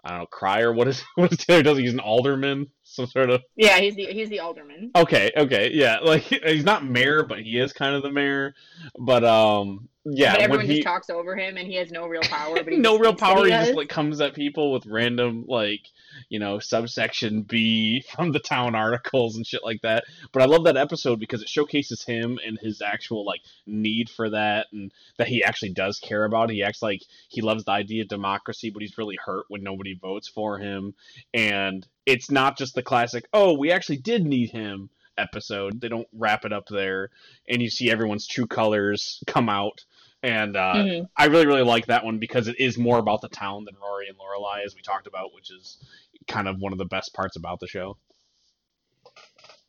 I don't know, crier. What is what is Taylor does? He's an alderman, some sort of. yeah, he's the he's the alderman. Okay, okay, yeah. Like he's not mayor, but he is kind of the mayor. But um, yeah. but when everyone he- just talks over him, and he has no real power. But he no real power. He does. just like comes at people with random like you know subsection B from the town articles and shit like that. But I love that episode because it showcases him and his actual like need for that and that he actually does care about. He acts like he loves the idea of democracy, but he's really hurt when nobody votes for him. And it's not just the classic, oh, we actually did need him episode. They don't wrap it up there, and you see everyone's true colors come out. And uh, Mhm. I really, really like that one because it is more about the town than Rory and Lorelai, as we talked about, which is kind of one of the best parts about the show.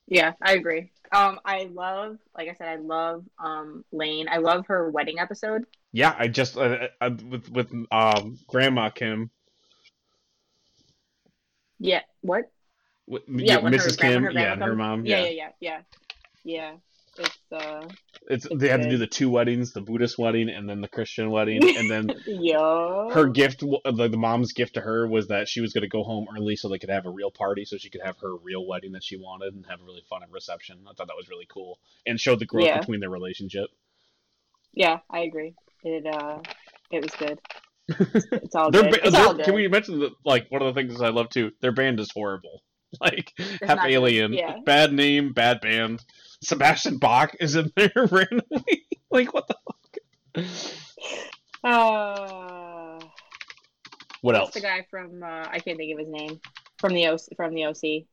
Yeah, I agree. Um, I love, like I said, I love um Lane. I love her wedding episode. Yeah, I just uh, uh, with with um, Grandma Kim, Yeah, what? with, Yeah, yeah, Mrs. Kim, yeah, and her mom, Yeah, yeah. yeah, yeah, yeah. Yeah, it's uh, It's It's they had to do the two weddings, the Buddhist wedding and then the Christian wedding, and then yeah. her gift, the, the mom's gift to her was that she was going to go home early so they could have a real party, so she could have her real wedding that she wanted and have a really fun reception. I thought that was really cool and showed the growth Yeah. between their relationship. Yeah, I agree. It uh, it was good. It's all Their good. ba- It's all good. Can we mention that? Like one of the things I love too. Their band is horrible. Like Hep Alien, yeah. bad name, bad band. Sebastian Bach is in there randomly. like what the fuck? Uh, What else? the guy from? Uh, I can't think of his name. From the OC, from the OC.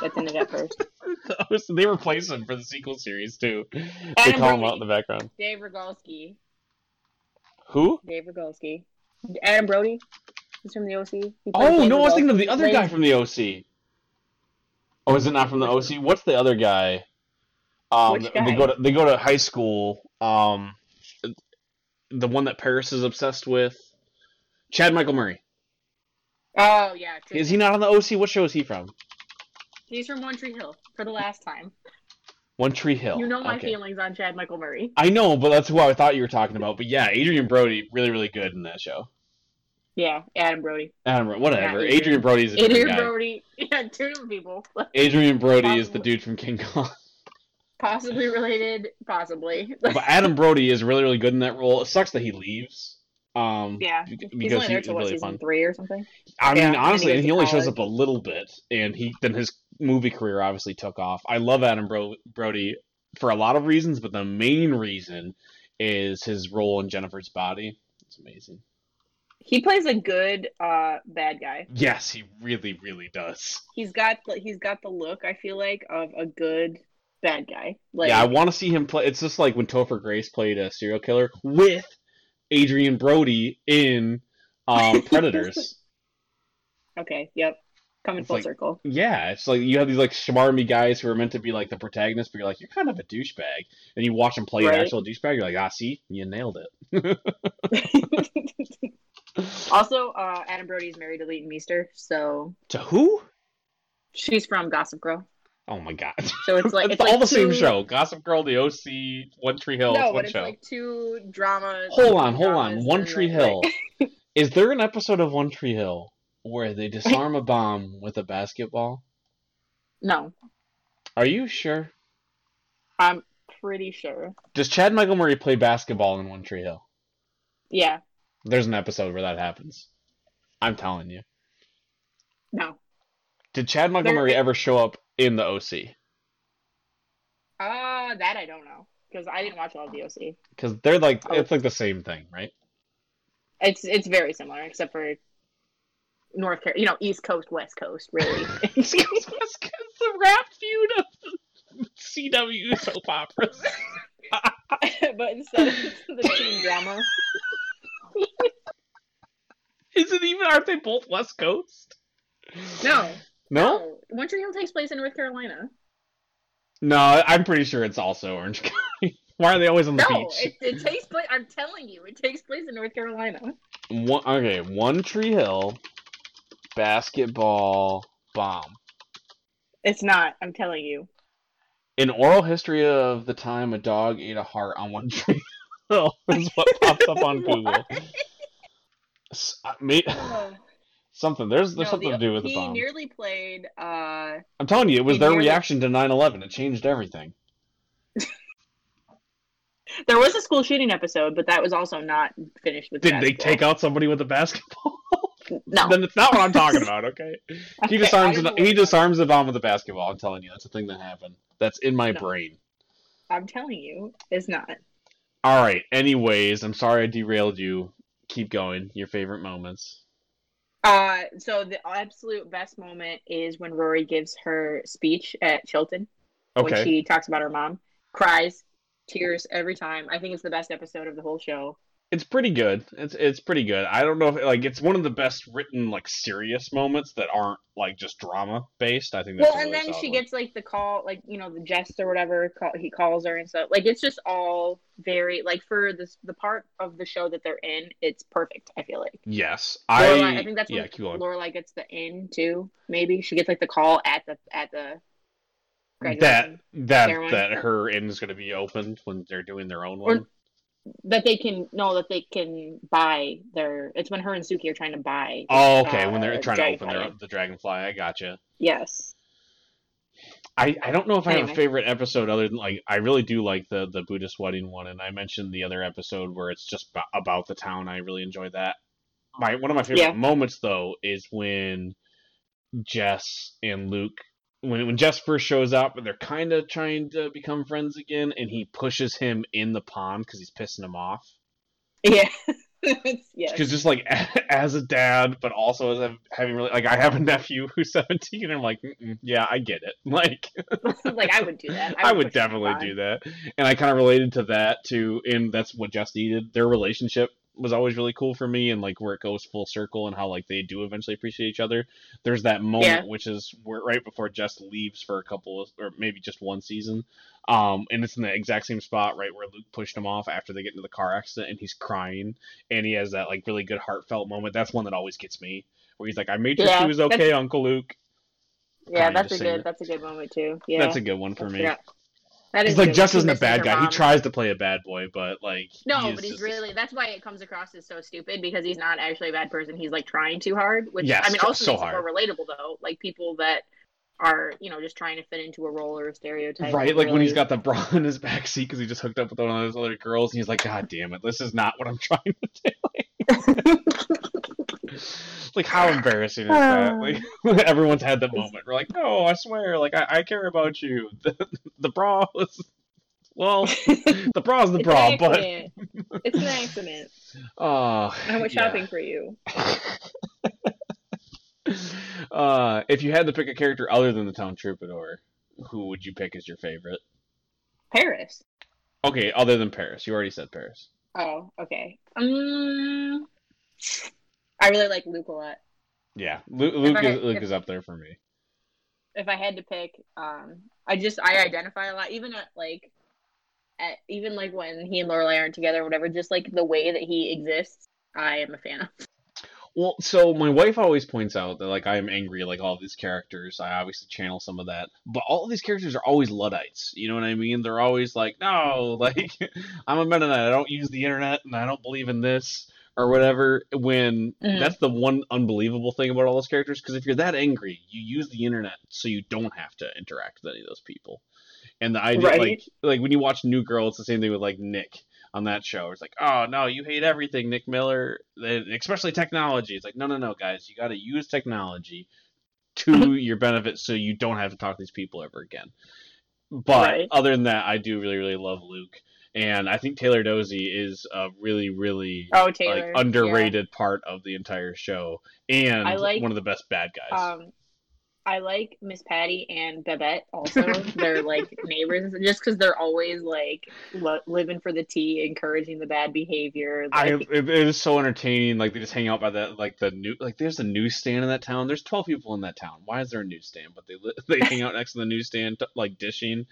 That's in it at first. they replace him for the sequel series too. they Adam call him out in the background. Dave Rygalski. Who? Dave Rygalski. Adam Brody. He's from the OC. Oh no, I was thinking of the other guy from the OC. Oh, is it not from the OC? What's the other guy? Um, Which They go to they go to high school. Um, the one that Paris is obsessed with. Chad Michael Murray. Oh yeah. Is he not on the OC? What show is he from? He's from One Tree Hill for the last time. One Tree Hill. You know my okay. feelings on Chad Michael Murray. I know, but that's who I thought you were talking about. But yeah, Adrian Brody, really, really good in that show. Yeah, Adam Brody. Adam, whatever. Adrian- Adrian Brody is a Adrian guy. Brody. Yeah, two different people. Adrien Brody is the dude from King Kong. Possibly related, possibly. but Adam Brody is really, really good in that role. It sucks that he leaves. Um, yeah. bec- He's because only there was till what, really season fun. three or something. I mean, Yeah, and he honestly, and he only shows up a little bit, and he then his movie career obviously took off. I love Adam Bro- Brody for a lot of reasons, but the main reason is his role in Jennifer's Body. It's amazing. He plays a good uh bad guy. Yes, he really, really does. He's got the he's got the look, I feel like, of a good bad guy. Like yeah, I want to see him play. It's just like when Topher Grace played a serial killer with Adrien Brody in um, Predators. Okay, yep. Coming It's full like- circle. yeah, it's like you have these like schmarmy guys who are meant to be like the protagonists, but you're like you're kind of a douchebag, and you watch them play an actual douchebag. You're like, ah, see, you nailed it. also, uh Adam Brody's married to Leighton Meester, so to who? she's from Gossip Girl. Oh my god! So it's like it's, it's like all the same show. Gossip Girl, The OC, One Tree Hill. No, but it's show. like two dramas. Hold on, hold on. One Tree like- Hill. Is there an episode of One Tree Hill where they disarm a bomb with a basketball? No, Are you sure? I'm pretty sure. Does Chad Michael Murray play basketball in One Tree Hill? Yeah, There's an episode where that happens. I'm telling you. no. Did Chad Michael Murray ever show up in the OC? Uh, that I don't know because I didn't watch all of the OC. Because they're like Oh. it's like the same thing, right? It's it's very similar except for North Carolina, you know, East Coast, West Coast, really. it's the rap feud of CW soap operas. but instead of the teen drama, Is it even? Aren't they both West Coast? no, No, no, One Tree Hill takes place in North Carolina. no. I'm pretty sure it's also Orange County. Why are they always on the No, beach? it, it takes place. I'm telling you, it takes place in North Carolina. One, okay, One Tree Hill, basketball bomb. It's not. I'm telling you. An oral history of the time a dog ate a heart on One Tree Hill is what pops up on Google. S- uh, something. There's there's No, something the- to do with the he bomb. nearly played. Uh, I'm telling you, it was their nearly- reaction to 9/11. It changed everything. there was a school shooting episode, but that was also not finished with. Did they take out somebody with a basketball? No. then it's not what I'm talking about. Okay. He disarms I an, don't know he disarms the bomb with a basketball. I'm telling you, that's a thing that happened. That's in my No. brain. I'm telling you, it's not. All right. Anyways, I'm sorry I derailed you. Keep going. Your favorite moments. Uh, so the absolute best moment is when Rory gives her speech at Chilton when she talks about her mom. Cries, tears every time. I think it's the best episode of the whole show. It's pretty good. It's it's pretty good. I don't know if like it's one of the best written like serious moments that aren't like just drama based. I think that's well, and really then she one. gets like the call, like you know, the jest or whatever call, he calls her and stuff. Like it's just all very like for this the part of the show that they're inn, it's perfect. I feel like. Yes, Lorelai, I. I think that's yeah. when. Lorelai gets the in too. Maybe she gets like the call at the at the That that ceremony. that her in is going to be opened when they're doing their own Or- one. That they can no that they can buy their. It's when her and Sookie are trying to buy. Oh, okay. uh, when they're trying to open their the dragonfly, I gotcha. Yes. I, I don't know if I have a favorite episode other than like I really do like the the Buddhist wedding one, and I mentioned the other episode where it's just ba- about the town. I really enjoyed that. My one of my favorite Yeah. moments though is when Jess and Luke when when Jess first shows up and they're kind of trying to become friends again, and he pushes him in the pond because he's pissing him off. Yeah. It's- yes. Because just like as a dad, but also as a, having really like I have a nephew who's seventeen, and I'm like, yeah, I get it. Like like I would do that. I would push them definitely do that. And I kind of related to that too, and that's what Jess needed. Their relationship was always really cool for me, and like where it goes full circle and how like they do eventually appreciate each other. There's that moment Yeah. which is where right before Jess leaves for a couple of, or maybe just one season, um, and it's in the exact same spot right where Luke pushed him off after they get into the car accident, and he's crying, and he has that like really good heartfelt moment. That's one that always gets me where he's like, "I made sure Yeah, she was okay, Uncle Luke." Yeah, Kinda that's a good. it. That's a good moment too. Yeah, That's a good one for I me. forgot. That is He's like good. just isn't a bad her guy. He tries to play a bad boy, but like No, he's but he's just- really. That's why it comes across as so stupid because he's not actually a bad person. He's like trying too hard, which Yes, I mean also so makes hard. it more relatable though. Like people that are you know just trying to fit into a role or a stereotype. Right, like when he's got the bra in his back seat because he just hooked up with one of those other girls, and he's like, "God damn it, this is not what I'm trying to do." like, how embarrassing is that? Like, everyone's had that moment. We're like, "No, I swear, like, I, I care about you." The, the bra was, well, the bra's the It's bra, but it's an accident. oh, I went yeah. shopping for you. uh, if you had to pick a character other than the town troubadour, who would you pick as your favorite? Paris. Okay, other than Paris. You already said Paris. Oh, okay. Um, I really like Luke a lot. Yeah, Luke, Luke, I is, Luke if- is up there for me. If I had to pick, um, I just I identify a lot, even at like, at even like when he and Lorelai aren't together, or whatever. Just like the way that he exists, I am a fan of. Well, so my wife always points out that like I am angry like all these characters. I obviously channel some of that, but all of these characters are always luddites. You know what I mean? They're always like, no, like I'm a Mennonite. I don't use the internet, and I don't believe in this or whatever. When Mhm. that's the one unbelievable thing about all those characters, because if you're that angry, you use the internet so you don't have to interact with any of those people. And the idea, Right. like, like when you watch New Girl, it's the same thing with like Nick on that show. It's like, oh no, you hate everything, Nick Miller, especially technology. It's like, no, no, no, guys, you got to use technology to your benefit, so you don't have to talk to these people ever again. But Right. other than that, I do really, really love Luke, and I think Taylor Doose is a really, really Oh, Taylor, like underrated part of the entire show, and I like- one of the best bad guys. Um, I like Miss Patty and Babette also. they're like neighbors, just because they're always like lo- living for the tea, encouraging the bad behavior. I Like, it, it is so entertaining. Like they just hang out by that like the new like there's a newsstand in that town. There's twelve people in that town. Why is there a newsstand? But they li- they hang out next to the newsstand like dishing.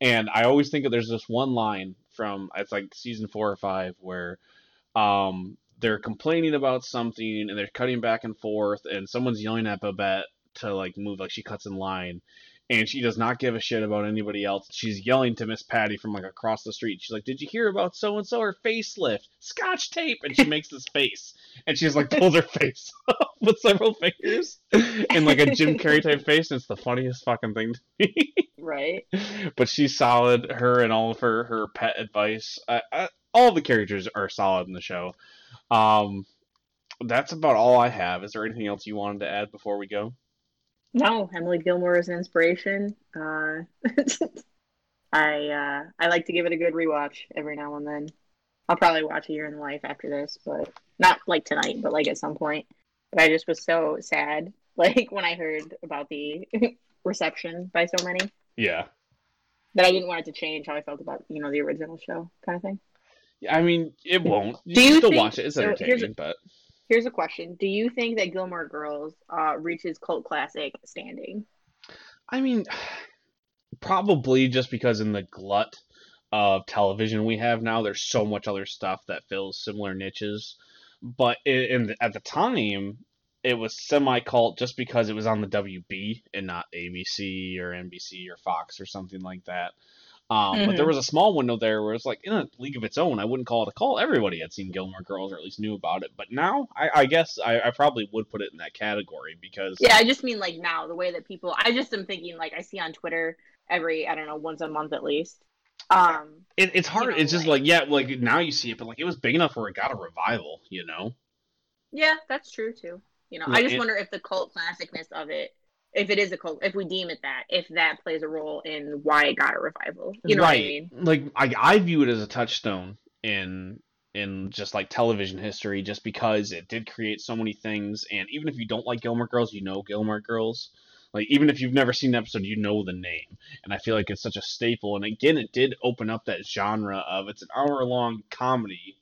And I always think that there's this one line from it's like season four or five where um they're complaining about something and they're cutting back and forth and someone's yelling at Babette to like move like she cuts in line and she does not give a shit about anybody else. She's yelling to Miss Patty from like across the street. She's like, "Did you hear about so and so? Her facelift, Scotch tape," and she makes this face, and she's like pulls her face off with several fingers in like a Jim Carrey type face, and it's the funniest fucking thing to me. right? but she's solid. Her and all of her her pet advice. I, I, all the characters are solid in the show. Um, that's about all I have. Is there anything else you wanted to add before we go? No, Emily Gilmore is an inspiration. Uh, I uh, I like to give it a good rewatch every now and then. I'll probably watch A Year in Life after this, but not like tonight, but like at some point. But I just was so sad, like when I heard about the reception by so many, Yeah. that I didn't want it to change how I felt about you know the original show kind of thing. I mean, it won't. You Do you still think- watch it. It's so entertaining, a- but Here's a question: Do you think that Gilmore Girls uh, reaches cult classic standing? I mean, probably just because in the glut of television we have now, there's so much other stuff that fills similar niches. But in, the, at the time, it was semi cult just because it was on the WB and not ABC or NBC or Fox or something like that. Um, But there Mhm. was a small window there where it's like in a league of its own. I wouldn't call it a call. Everybody had seen Gilmore Girls or at least knew about it. But now, I, I guess I, I probably would put it in that category because Yeah, I just mean like now the way that people. I just am thinking like I see on Twitter every I don't know once a month at least. Um, It, it's hard. know, it's just like- like yeah, like now you see it, but like it was big enough where it got a revival. You know? yeah, that's true too. You know, Well, I just it- wonder if the cult classicness of it, if it is a cult, if we deem it that, if that plays a role in why it got a revival. You know right. what I mean? Like I, I view it as a touchstone in in just like television history, just because it did create so many things. And even if you don't like Gilmore Girls, you know Gilmore Girls. Like even if you've never seen an episode, you know the name. And I feel like it's such a staple. And again, it did open up that genre of it's an hour long comedy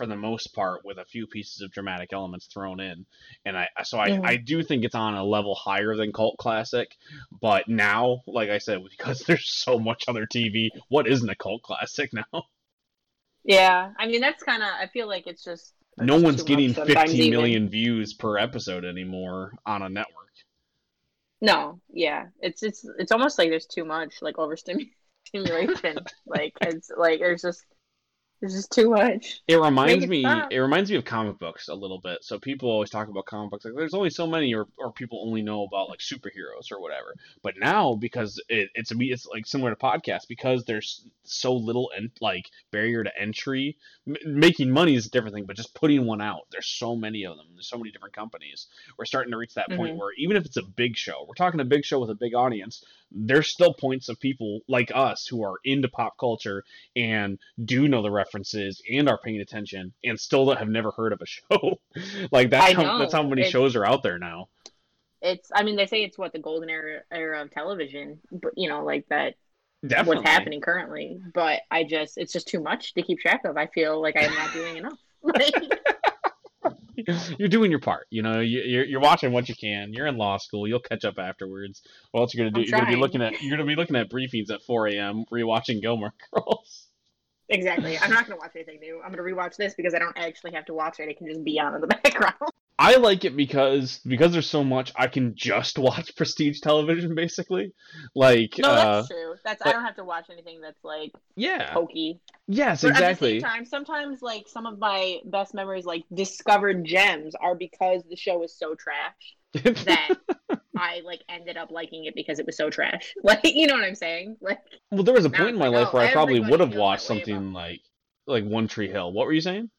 for the most part with a few pieces of dramatic elements thrown in and i so i, Mhm. I do think it's on a level higher than cult classic but now like i said because there's so much other tv what isn't a cult classic now Yeah, I mean that's kind of. I feel like it's just no one's getting 15 million even. views per episode anymore on a network. No, yeah, it's it's it's almost like there's too much like overstimulation. like it's like there's just there's is too much. It reminds it me. stop. It reminds me of comic books a little bit. So people always talk about comic books like there's only so many, or, or people only know about like superheroes or whatever. But now because it, it's a it's like similar to podcasts because there's so little and like barrier to entry. M- making money is a different thing, but just putting one out, there's so many of them. There's so many different companies. We're starting to reach that point Mhm. where even if it's a big show, we're talking a big show with a big audience. There's still points of people like us who are into pop culture and do know the references and are paying attention and still have never heard of a show. like that's how that's how many It's- shows are out there now. It's I mean they say it's what the golden era era of television, but you know like that Definitely. what's happening currently. But I just it's just too much to keep track of. I feel like I'm not doing enough. Like, You're doing your part. You know, you- you're, you're watching what you can. You're in law school. You'll catch up afterwards. What else you're gonna do? I'm you're gonna be looking at you're gonna be looking at briefings at 4 a.m. rewatching Gilmore Girls. Exactly. I'm not gonna watch anything new. I'm gonna rewatch this because I don't actually have to watch it. It can just be on in the background. I like it because because there's so much. I can just watch prestige television, basically. Like, No, uh, that's true. That's I don't have to watch anything that's like yeah, pokey. yes, But at the exactly. same time, sometimes like some of my best memories, like discovered gems, are because the show is so trash that I like ended up liking it because it was so trash. Like you know what I'm saying? Like well, there was a point in my like, life oh, where I probably would have watched something like like One Tree Hill. What were you saying?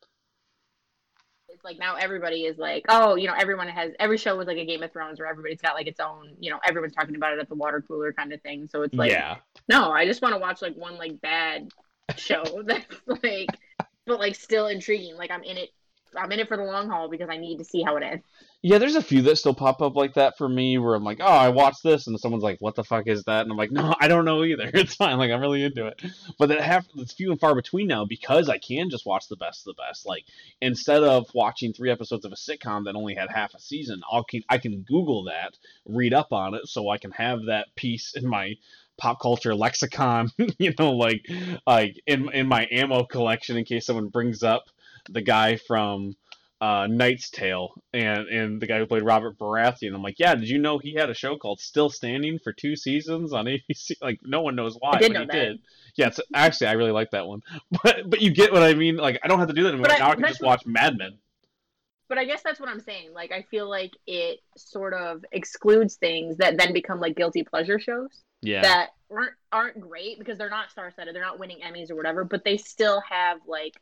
it's like now everybody is like, oh, you know, everyone has every show was like a Game of Thrones where everybody's got like its own, you know, everyone's talking about it at the water cooler kind of thing. So it's like, yeah, no, I just want to watch like one like bad show that's like, but like still intriguing. Like I'm in it, I'm in it for the long haul because I need to see how it ends. yeah. There's a few that still pop up like that for me, where I'm like, oh, I watched this, and someone's like, what the fuck is that? And I'm like, no, I don't know either. It's fine. Like I'm really into it, but that half, it's few and far between now because I can just watch the best of the best. Like instead of watching three episodes of a sitcom that only had half a season, I'll can I can Google that, read up on it, so I can have that piece in my pop culture lexicon. you know, like like in in my ammo collection in case someone brings up the guy from uh, Knight's Tale and and the guy who played Robert Baratheon. I'm like, yeah, did you know he had a show called Still Standing for two seasons on ABC? Like, no one knows why, I but know he that. did. Yeah, it's, actually, I really like that one. But but you get what I mean. Like, I don't have to do that anymore. But I- now I can that's just what- watch Mad Men. But I guess that's what I'm saying. Like I feel like it sort of excludes things that then become like guilty pleasure shows. Yeah. that aren't aren't great because they're not star studded, they're not winning Emmys or whatever, but they still have like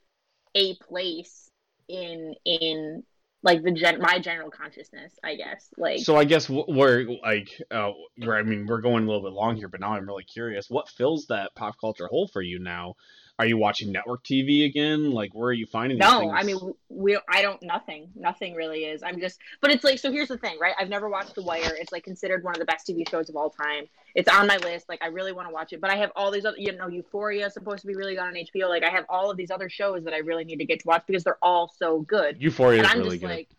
a place in in like the gen my general consciousness, I guess. Like so I guess we're like, uh, I mean, we're going a little bit long here, but now I'm really curious. What fills that pop culture hole for you now? Are you watching network TV again? Like, where are you finding? these no, things? I mean we I don't nothing. Nothing really is. I'm just but it's like so here's the thing, right? I've never watched The Wire. It's like considered one of the best TV shows of all time. It's on my list. Like I really want to watch it, but I have all these other you know, Euphoria is supposed to be really good on HBO. Like I have all of these other shows that I really need to get to watch because they're all so good. Euphoria and is I'm really just good. like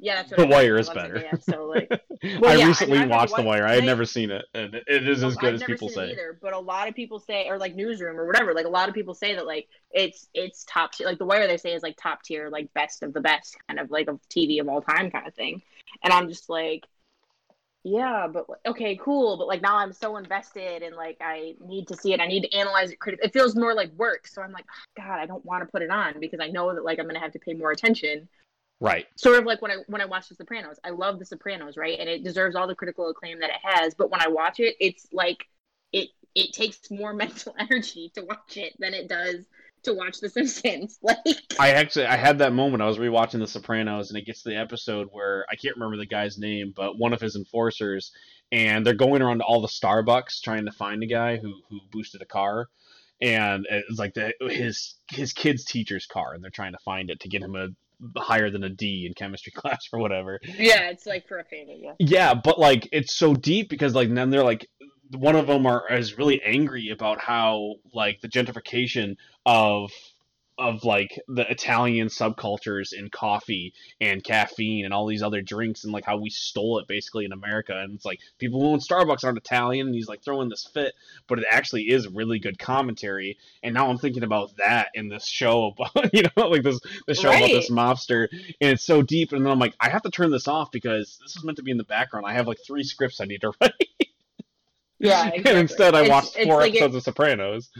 yeah, that's what The I meant. Wire is better. Zendaya, so like I yeah, recently I've watched The Wire. I had never seen it, and it it is as good I've as people say. either, but a lot of people say, or like Newsroom or whatever, like a lot of people say that like it's it's top tier. Like The Wire, they say is like top tier, like best of the best, kind of like of TV of all time, kind of thing. And I'm just like, yeah, but okay, cool, but like now I'm so invested and like I need to see it. I need to analyze it critically. It feels more like work, so I'm like, oh, God, I don't want to put it on because I know that like I'm gonna have to pay more attention Right. sort of like when I when I watch The Sopranos. I love The Sopranos, right? And it deserves all the critical acclaim that it has. But when I watch it, it's like it it takes more mental energy to watch it than it does to watch The Simpsons. Like I actually I had that moment. I was rewatching The Sopranos, and it gets to the episode where I can't remember the guy's name, but one of his enforcers, and they're going around to all the Starbucks trying to find a guy who who boosted a car, and it's like the, his his kid's teacher's car, and they're trying to find it to get him a higher than a D in chemistry class or whatever. yeah, it's like for a family. Yeah. Yeah, but like it's so deep because like then they're like one of them are is really angry about how like the gentrification of of like the Italian subcultures in coffee and caffeine and all these other drinks and like how we stole it basically in America. And it's like people who own Starbucks aren't Italian and he's like throwing this fit but it actually is really good commentary. And now I'm thinking about that in this show about you know like this the show about this mobster and it's so deep and then I'm like I have to turn this off because this is meant to be in the background. I have like three scripts I need to write. Yeah exactly. and instead I It's- watched it's four like episodes it- of Sopranos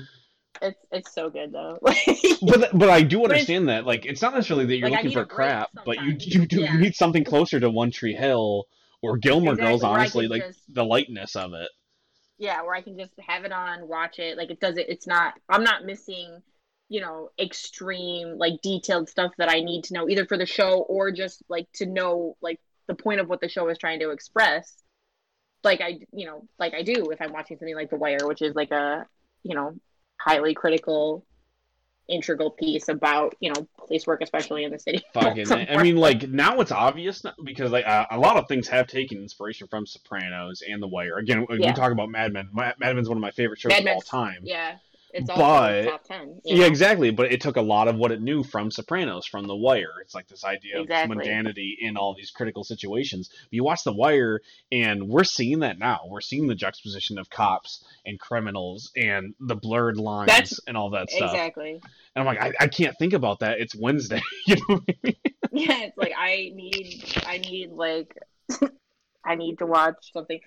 It's it's so good though. but but I do understand that. Like, it's not necessarily that you're Like, looking for crap, but you you do Yeah. you need something closer to One Tree Hill or Gilmore Exactly, Girls. Honestly, like just- the lightness of it. yeah, where I can just have it on, watch it. Like it does it. It's not. I'm not missing, you know, extreme like detailed stuff that I need to know either for the show or just like to know like the point of what the show is trying to express. Like I, you know, like I do if I'm watching something like The Wire, which is like a, you know, highly critical, integral piece about you know police work, especially in the city. Fucking, I mean, like now it's obvious because like uh, a lot of things have taken inspiration from Sopranos and The Wire. Again, we Yeah. talk about Mad Men. Ma- Mad Men's one of my favorite shows Mad of all time. yeah, it's But- also top ten. Yeah, know? exactly. But it took a lot of what it knew from Sopranos, from The Wire. It's like this idea Exactly. of mundanity in all these critical situations. But you watch The Wire, and we're seeing that now. We're seeing the juxtaposition of cops and criminals and the blurred lines That's- and all that stuff. Exactly. And I'm like, I, I can't think about that. It's Wednesday. you know what I mean? yeah it's like i need i need like i need to watch something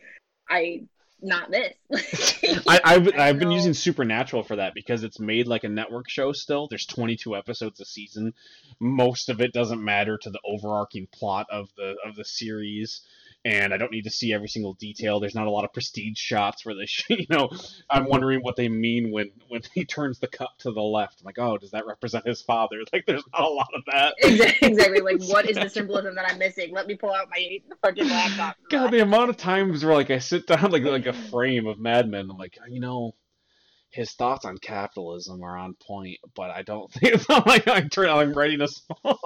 i not this I, I've, I've been using Supernatural for that because it's made like a network show still. There's 22 episodes a season. Most of it doesn't matter to the overarching plot of the of the series, and I don't need to see every single detail. There's not a lot of prestige shots where they, you know, I'm wondering what they mean when when he turns the cup to the left. I'm like, oh, does that represent his father? Like, there's not a lot of that. exactly, like what is the symbolism that i'm missing let me pull out my fucking laptop God, the amount of times where like I sit down like like a frame of Mad Men, I'm like, you know, his thoughts on capitalism are on point, but I don't think I'm like I'm, trying, I'm writing a small,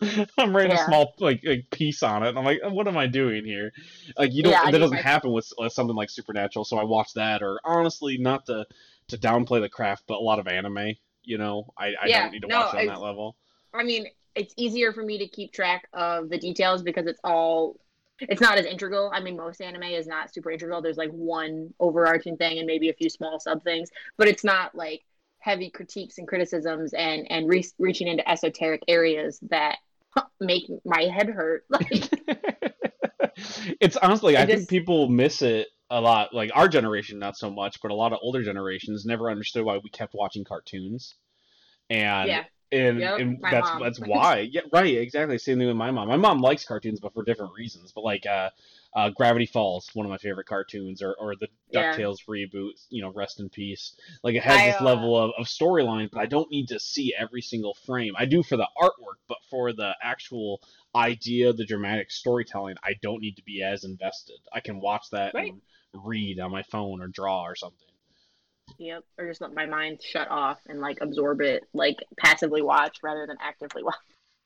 I'm writing a small like like piece on it. I'm like, what am I doing here? Like you don't Yeah, that doesn't my- happen with, something like Supernatural, so I watch that. Or honestly, not to to downplay the craft, but a lot of anime. You know, I, I Yeah, don't need to no, watch it on that level. i mean it's easier for me to keep track of the details because it's all it's not as integral i mean most anime is not super integral there's like one overarching thing and maybe a few small sub things but it's not like heavy critiques and criticisms and and re- reaching into esoteric areas that make my head hurt like it's honestly, I It think people miss it a lot. Like our generation, not so much, but a lot of older generations never understood why we kept watching cartoons. And yeah and, Yep, and that's mom. that's why. Yeah, right, exactly. Same thing with my mom. My mom likes cartoons, but for different reasons. But like uh, uh, Gravity Falls, one of my favorite cartoons, or or the Yeah. Ducktales reboot. You know, rest in peace. Like it has I, this uh, level of, of storyline, but I don't need to see every single frame. I do for the artwork, but for the actual idea, the dramatic storytelling, I don't need to be as invested. I can watch that Right. and read on my phone or draw or something. Yep. Or just let my mind shut off and like absorb it, like passively watch rather than actively watch.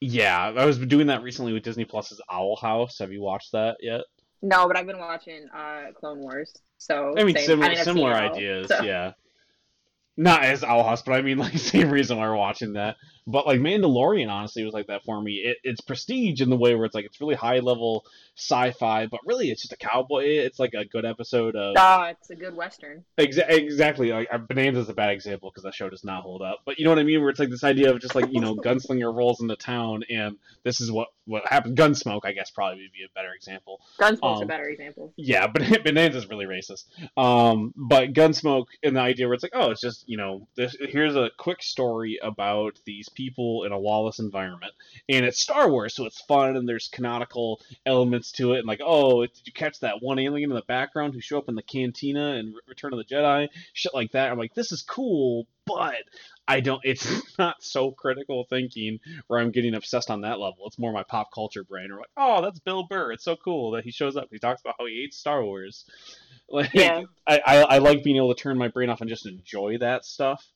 Yeah, I was doing that recently with Disney Plus's Owl House. Have you watched that yet? No, but I've been watching uh Clone Wars. So I mean, same. similar I've seen similar all, ideas, so- yeah. Not as House, but I mean, like same reason why we're watching that. But like Mandalorian, honestly, was like that for me. It, it's prestige in the way where it's like it's really high level sci-fi, but really it's just a cowboy. It's like a good episode of Oh, it's a good western. Exa- exactly. Like uh, Bonanza's a bad example because that show does not hold up. But you know what I mean? Where it's like this idea of just like you know, gunslinger rolls into town, and this is what what happened. Gunsmoke, I guess, probably would be a better example. Gunsmoke's Um, a better example. Yeah, but Bonanza's really racist. Um, but Gunsmoke and the idea where it's like, oh, it's just you know, this, here's a quick story about these people in a lawless environment, and it's Star Wars, so it's fun and there's canonical elements to it, and like, oh, did you catch that one alien in the background who show up in the cantina and Return of the Jedi, shit like that. I'm like, this is cool, but I don't. It's not so critical thinking where I'm getting obsessed on that level. It's more my pop culture brain. Or like, oh, that's Bill Burr. It's so cool that he shows up. He talks about how he hates Star Wars. Like, Yeah. I, I, I like being able to turn my brain off and just enjoy that stuff.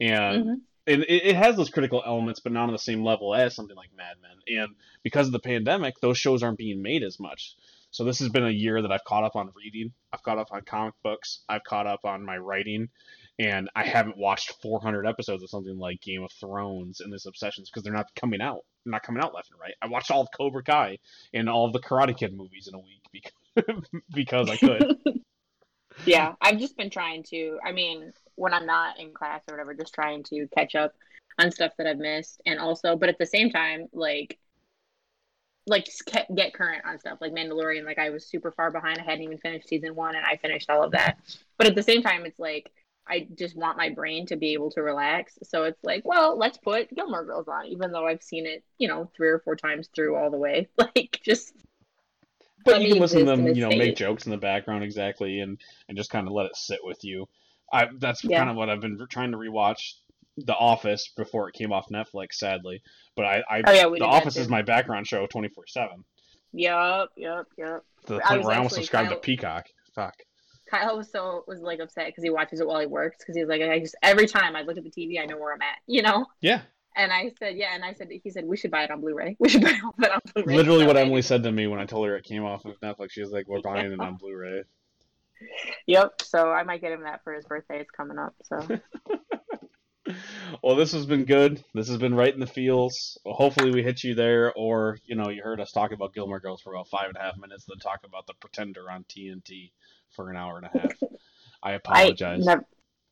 And Mhm. and it, it has those critical elements, but not on the same level as something like Mad Men. And because of the pandemic, those shows aren't being made as much. So this has been a year that I've caught up on reading. I've caught up on comic books. I've caught up on my writing, and I haven't watched 400 episodes of something like Game of Thrones and this Obsessions because they're not coming out. They're not coming out left and right. I watched all of Cobra Kai and all of the Karate Kid movies in a week because because I could. yeah, I've just been trying to. I mean, when I'm not in class or whatever, just trying to catch up on stuff that I've missed, and also, but at the same time, like, like just get current on stuff like Mandalorian. Like, I was super far behind. I hadn't even finished season one, and I finished all of that. But at the same time, it's like I just want my brain to be able to relax. So it's like, well, let's put Gilmore Girls on, even though I've seen it, you know, three or four times through all the way. Like, just but you can listen to them, you know, make jokes in the background exactly, and and just kind of let it sit with you. I that's yeah. kind of what I've been trying to rewatch. The Office before it came off Netflix, sadly, but I, I oh, yeah, The Office is my background show twenty four seven. Yep, yep, yep. To the point where I almost subscribed Kyle, to Peacock. Fuck. Kyle was so was like upset because he watches it while he works because he's like I just every time I look at the TV I know where I'm at, you know. Yeah, and I said, yeah. And I said, he said, we should buy it on Blu-ray. We should buy it on Blu-ray. Literally what Emily said to me when I told her it came off of Netflix. She was like, we're buying it on Blu-ray. Yep. So I might get him that for his birthday. It's coming up. So. well, this has been good. This has been right in the feels. Well, hopefully, we hit you there, or you know, you heard us talk about Gilmore Girls for about five and a half minutes, then talk about the Pretender on TNT for an hour and a half. I apologize. I never,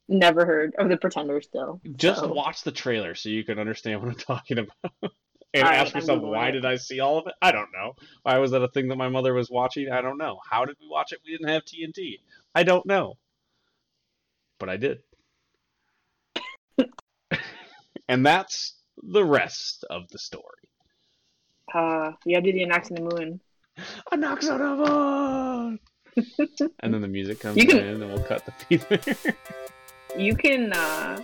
Never heard of the Pretender still. Just so. watch the trailer so you can understand what I'm talking about. and ask yourself, why it. did I see all of it? I don't know. Why was that a thing that my mother was watching? I don't know. How did we watch it? We didn't have TNT. I don't know. But I did. and that's the rest of the story. Uh, gotta do the knocks on the moon. A knocks on the moon! and then the music comes can... in and we'll cut the feeder you can uh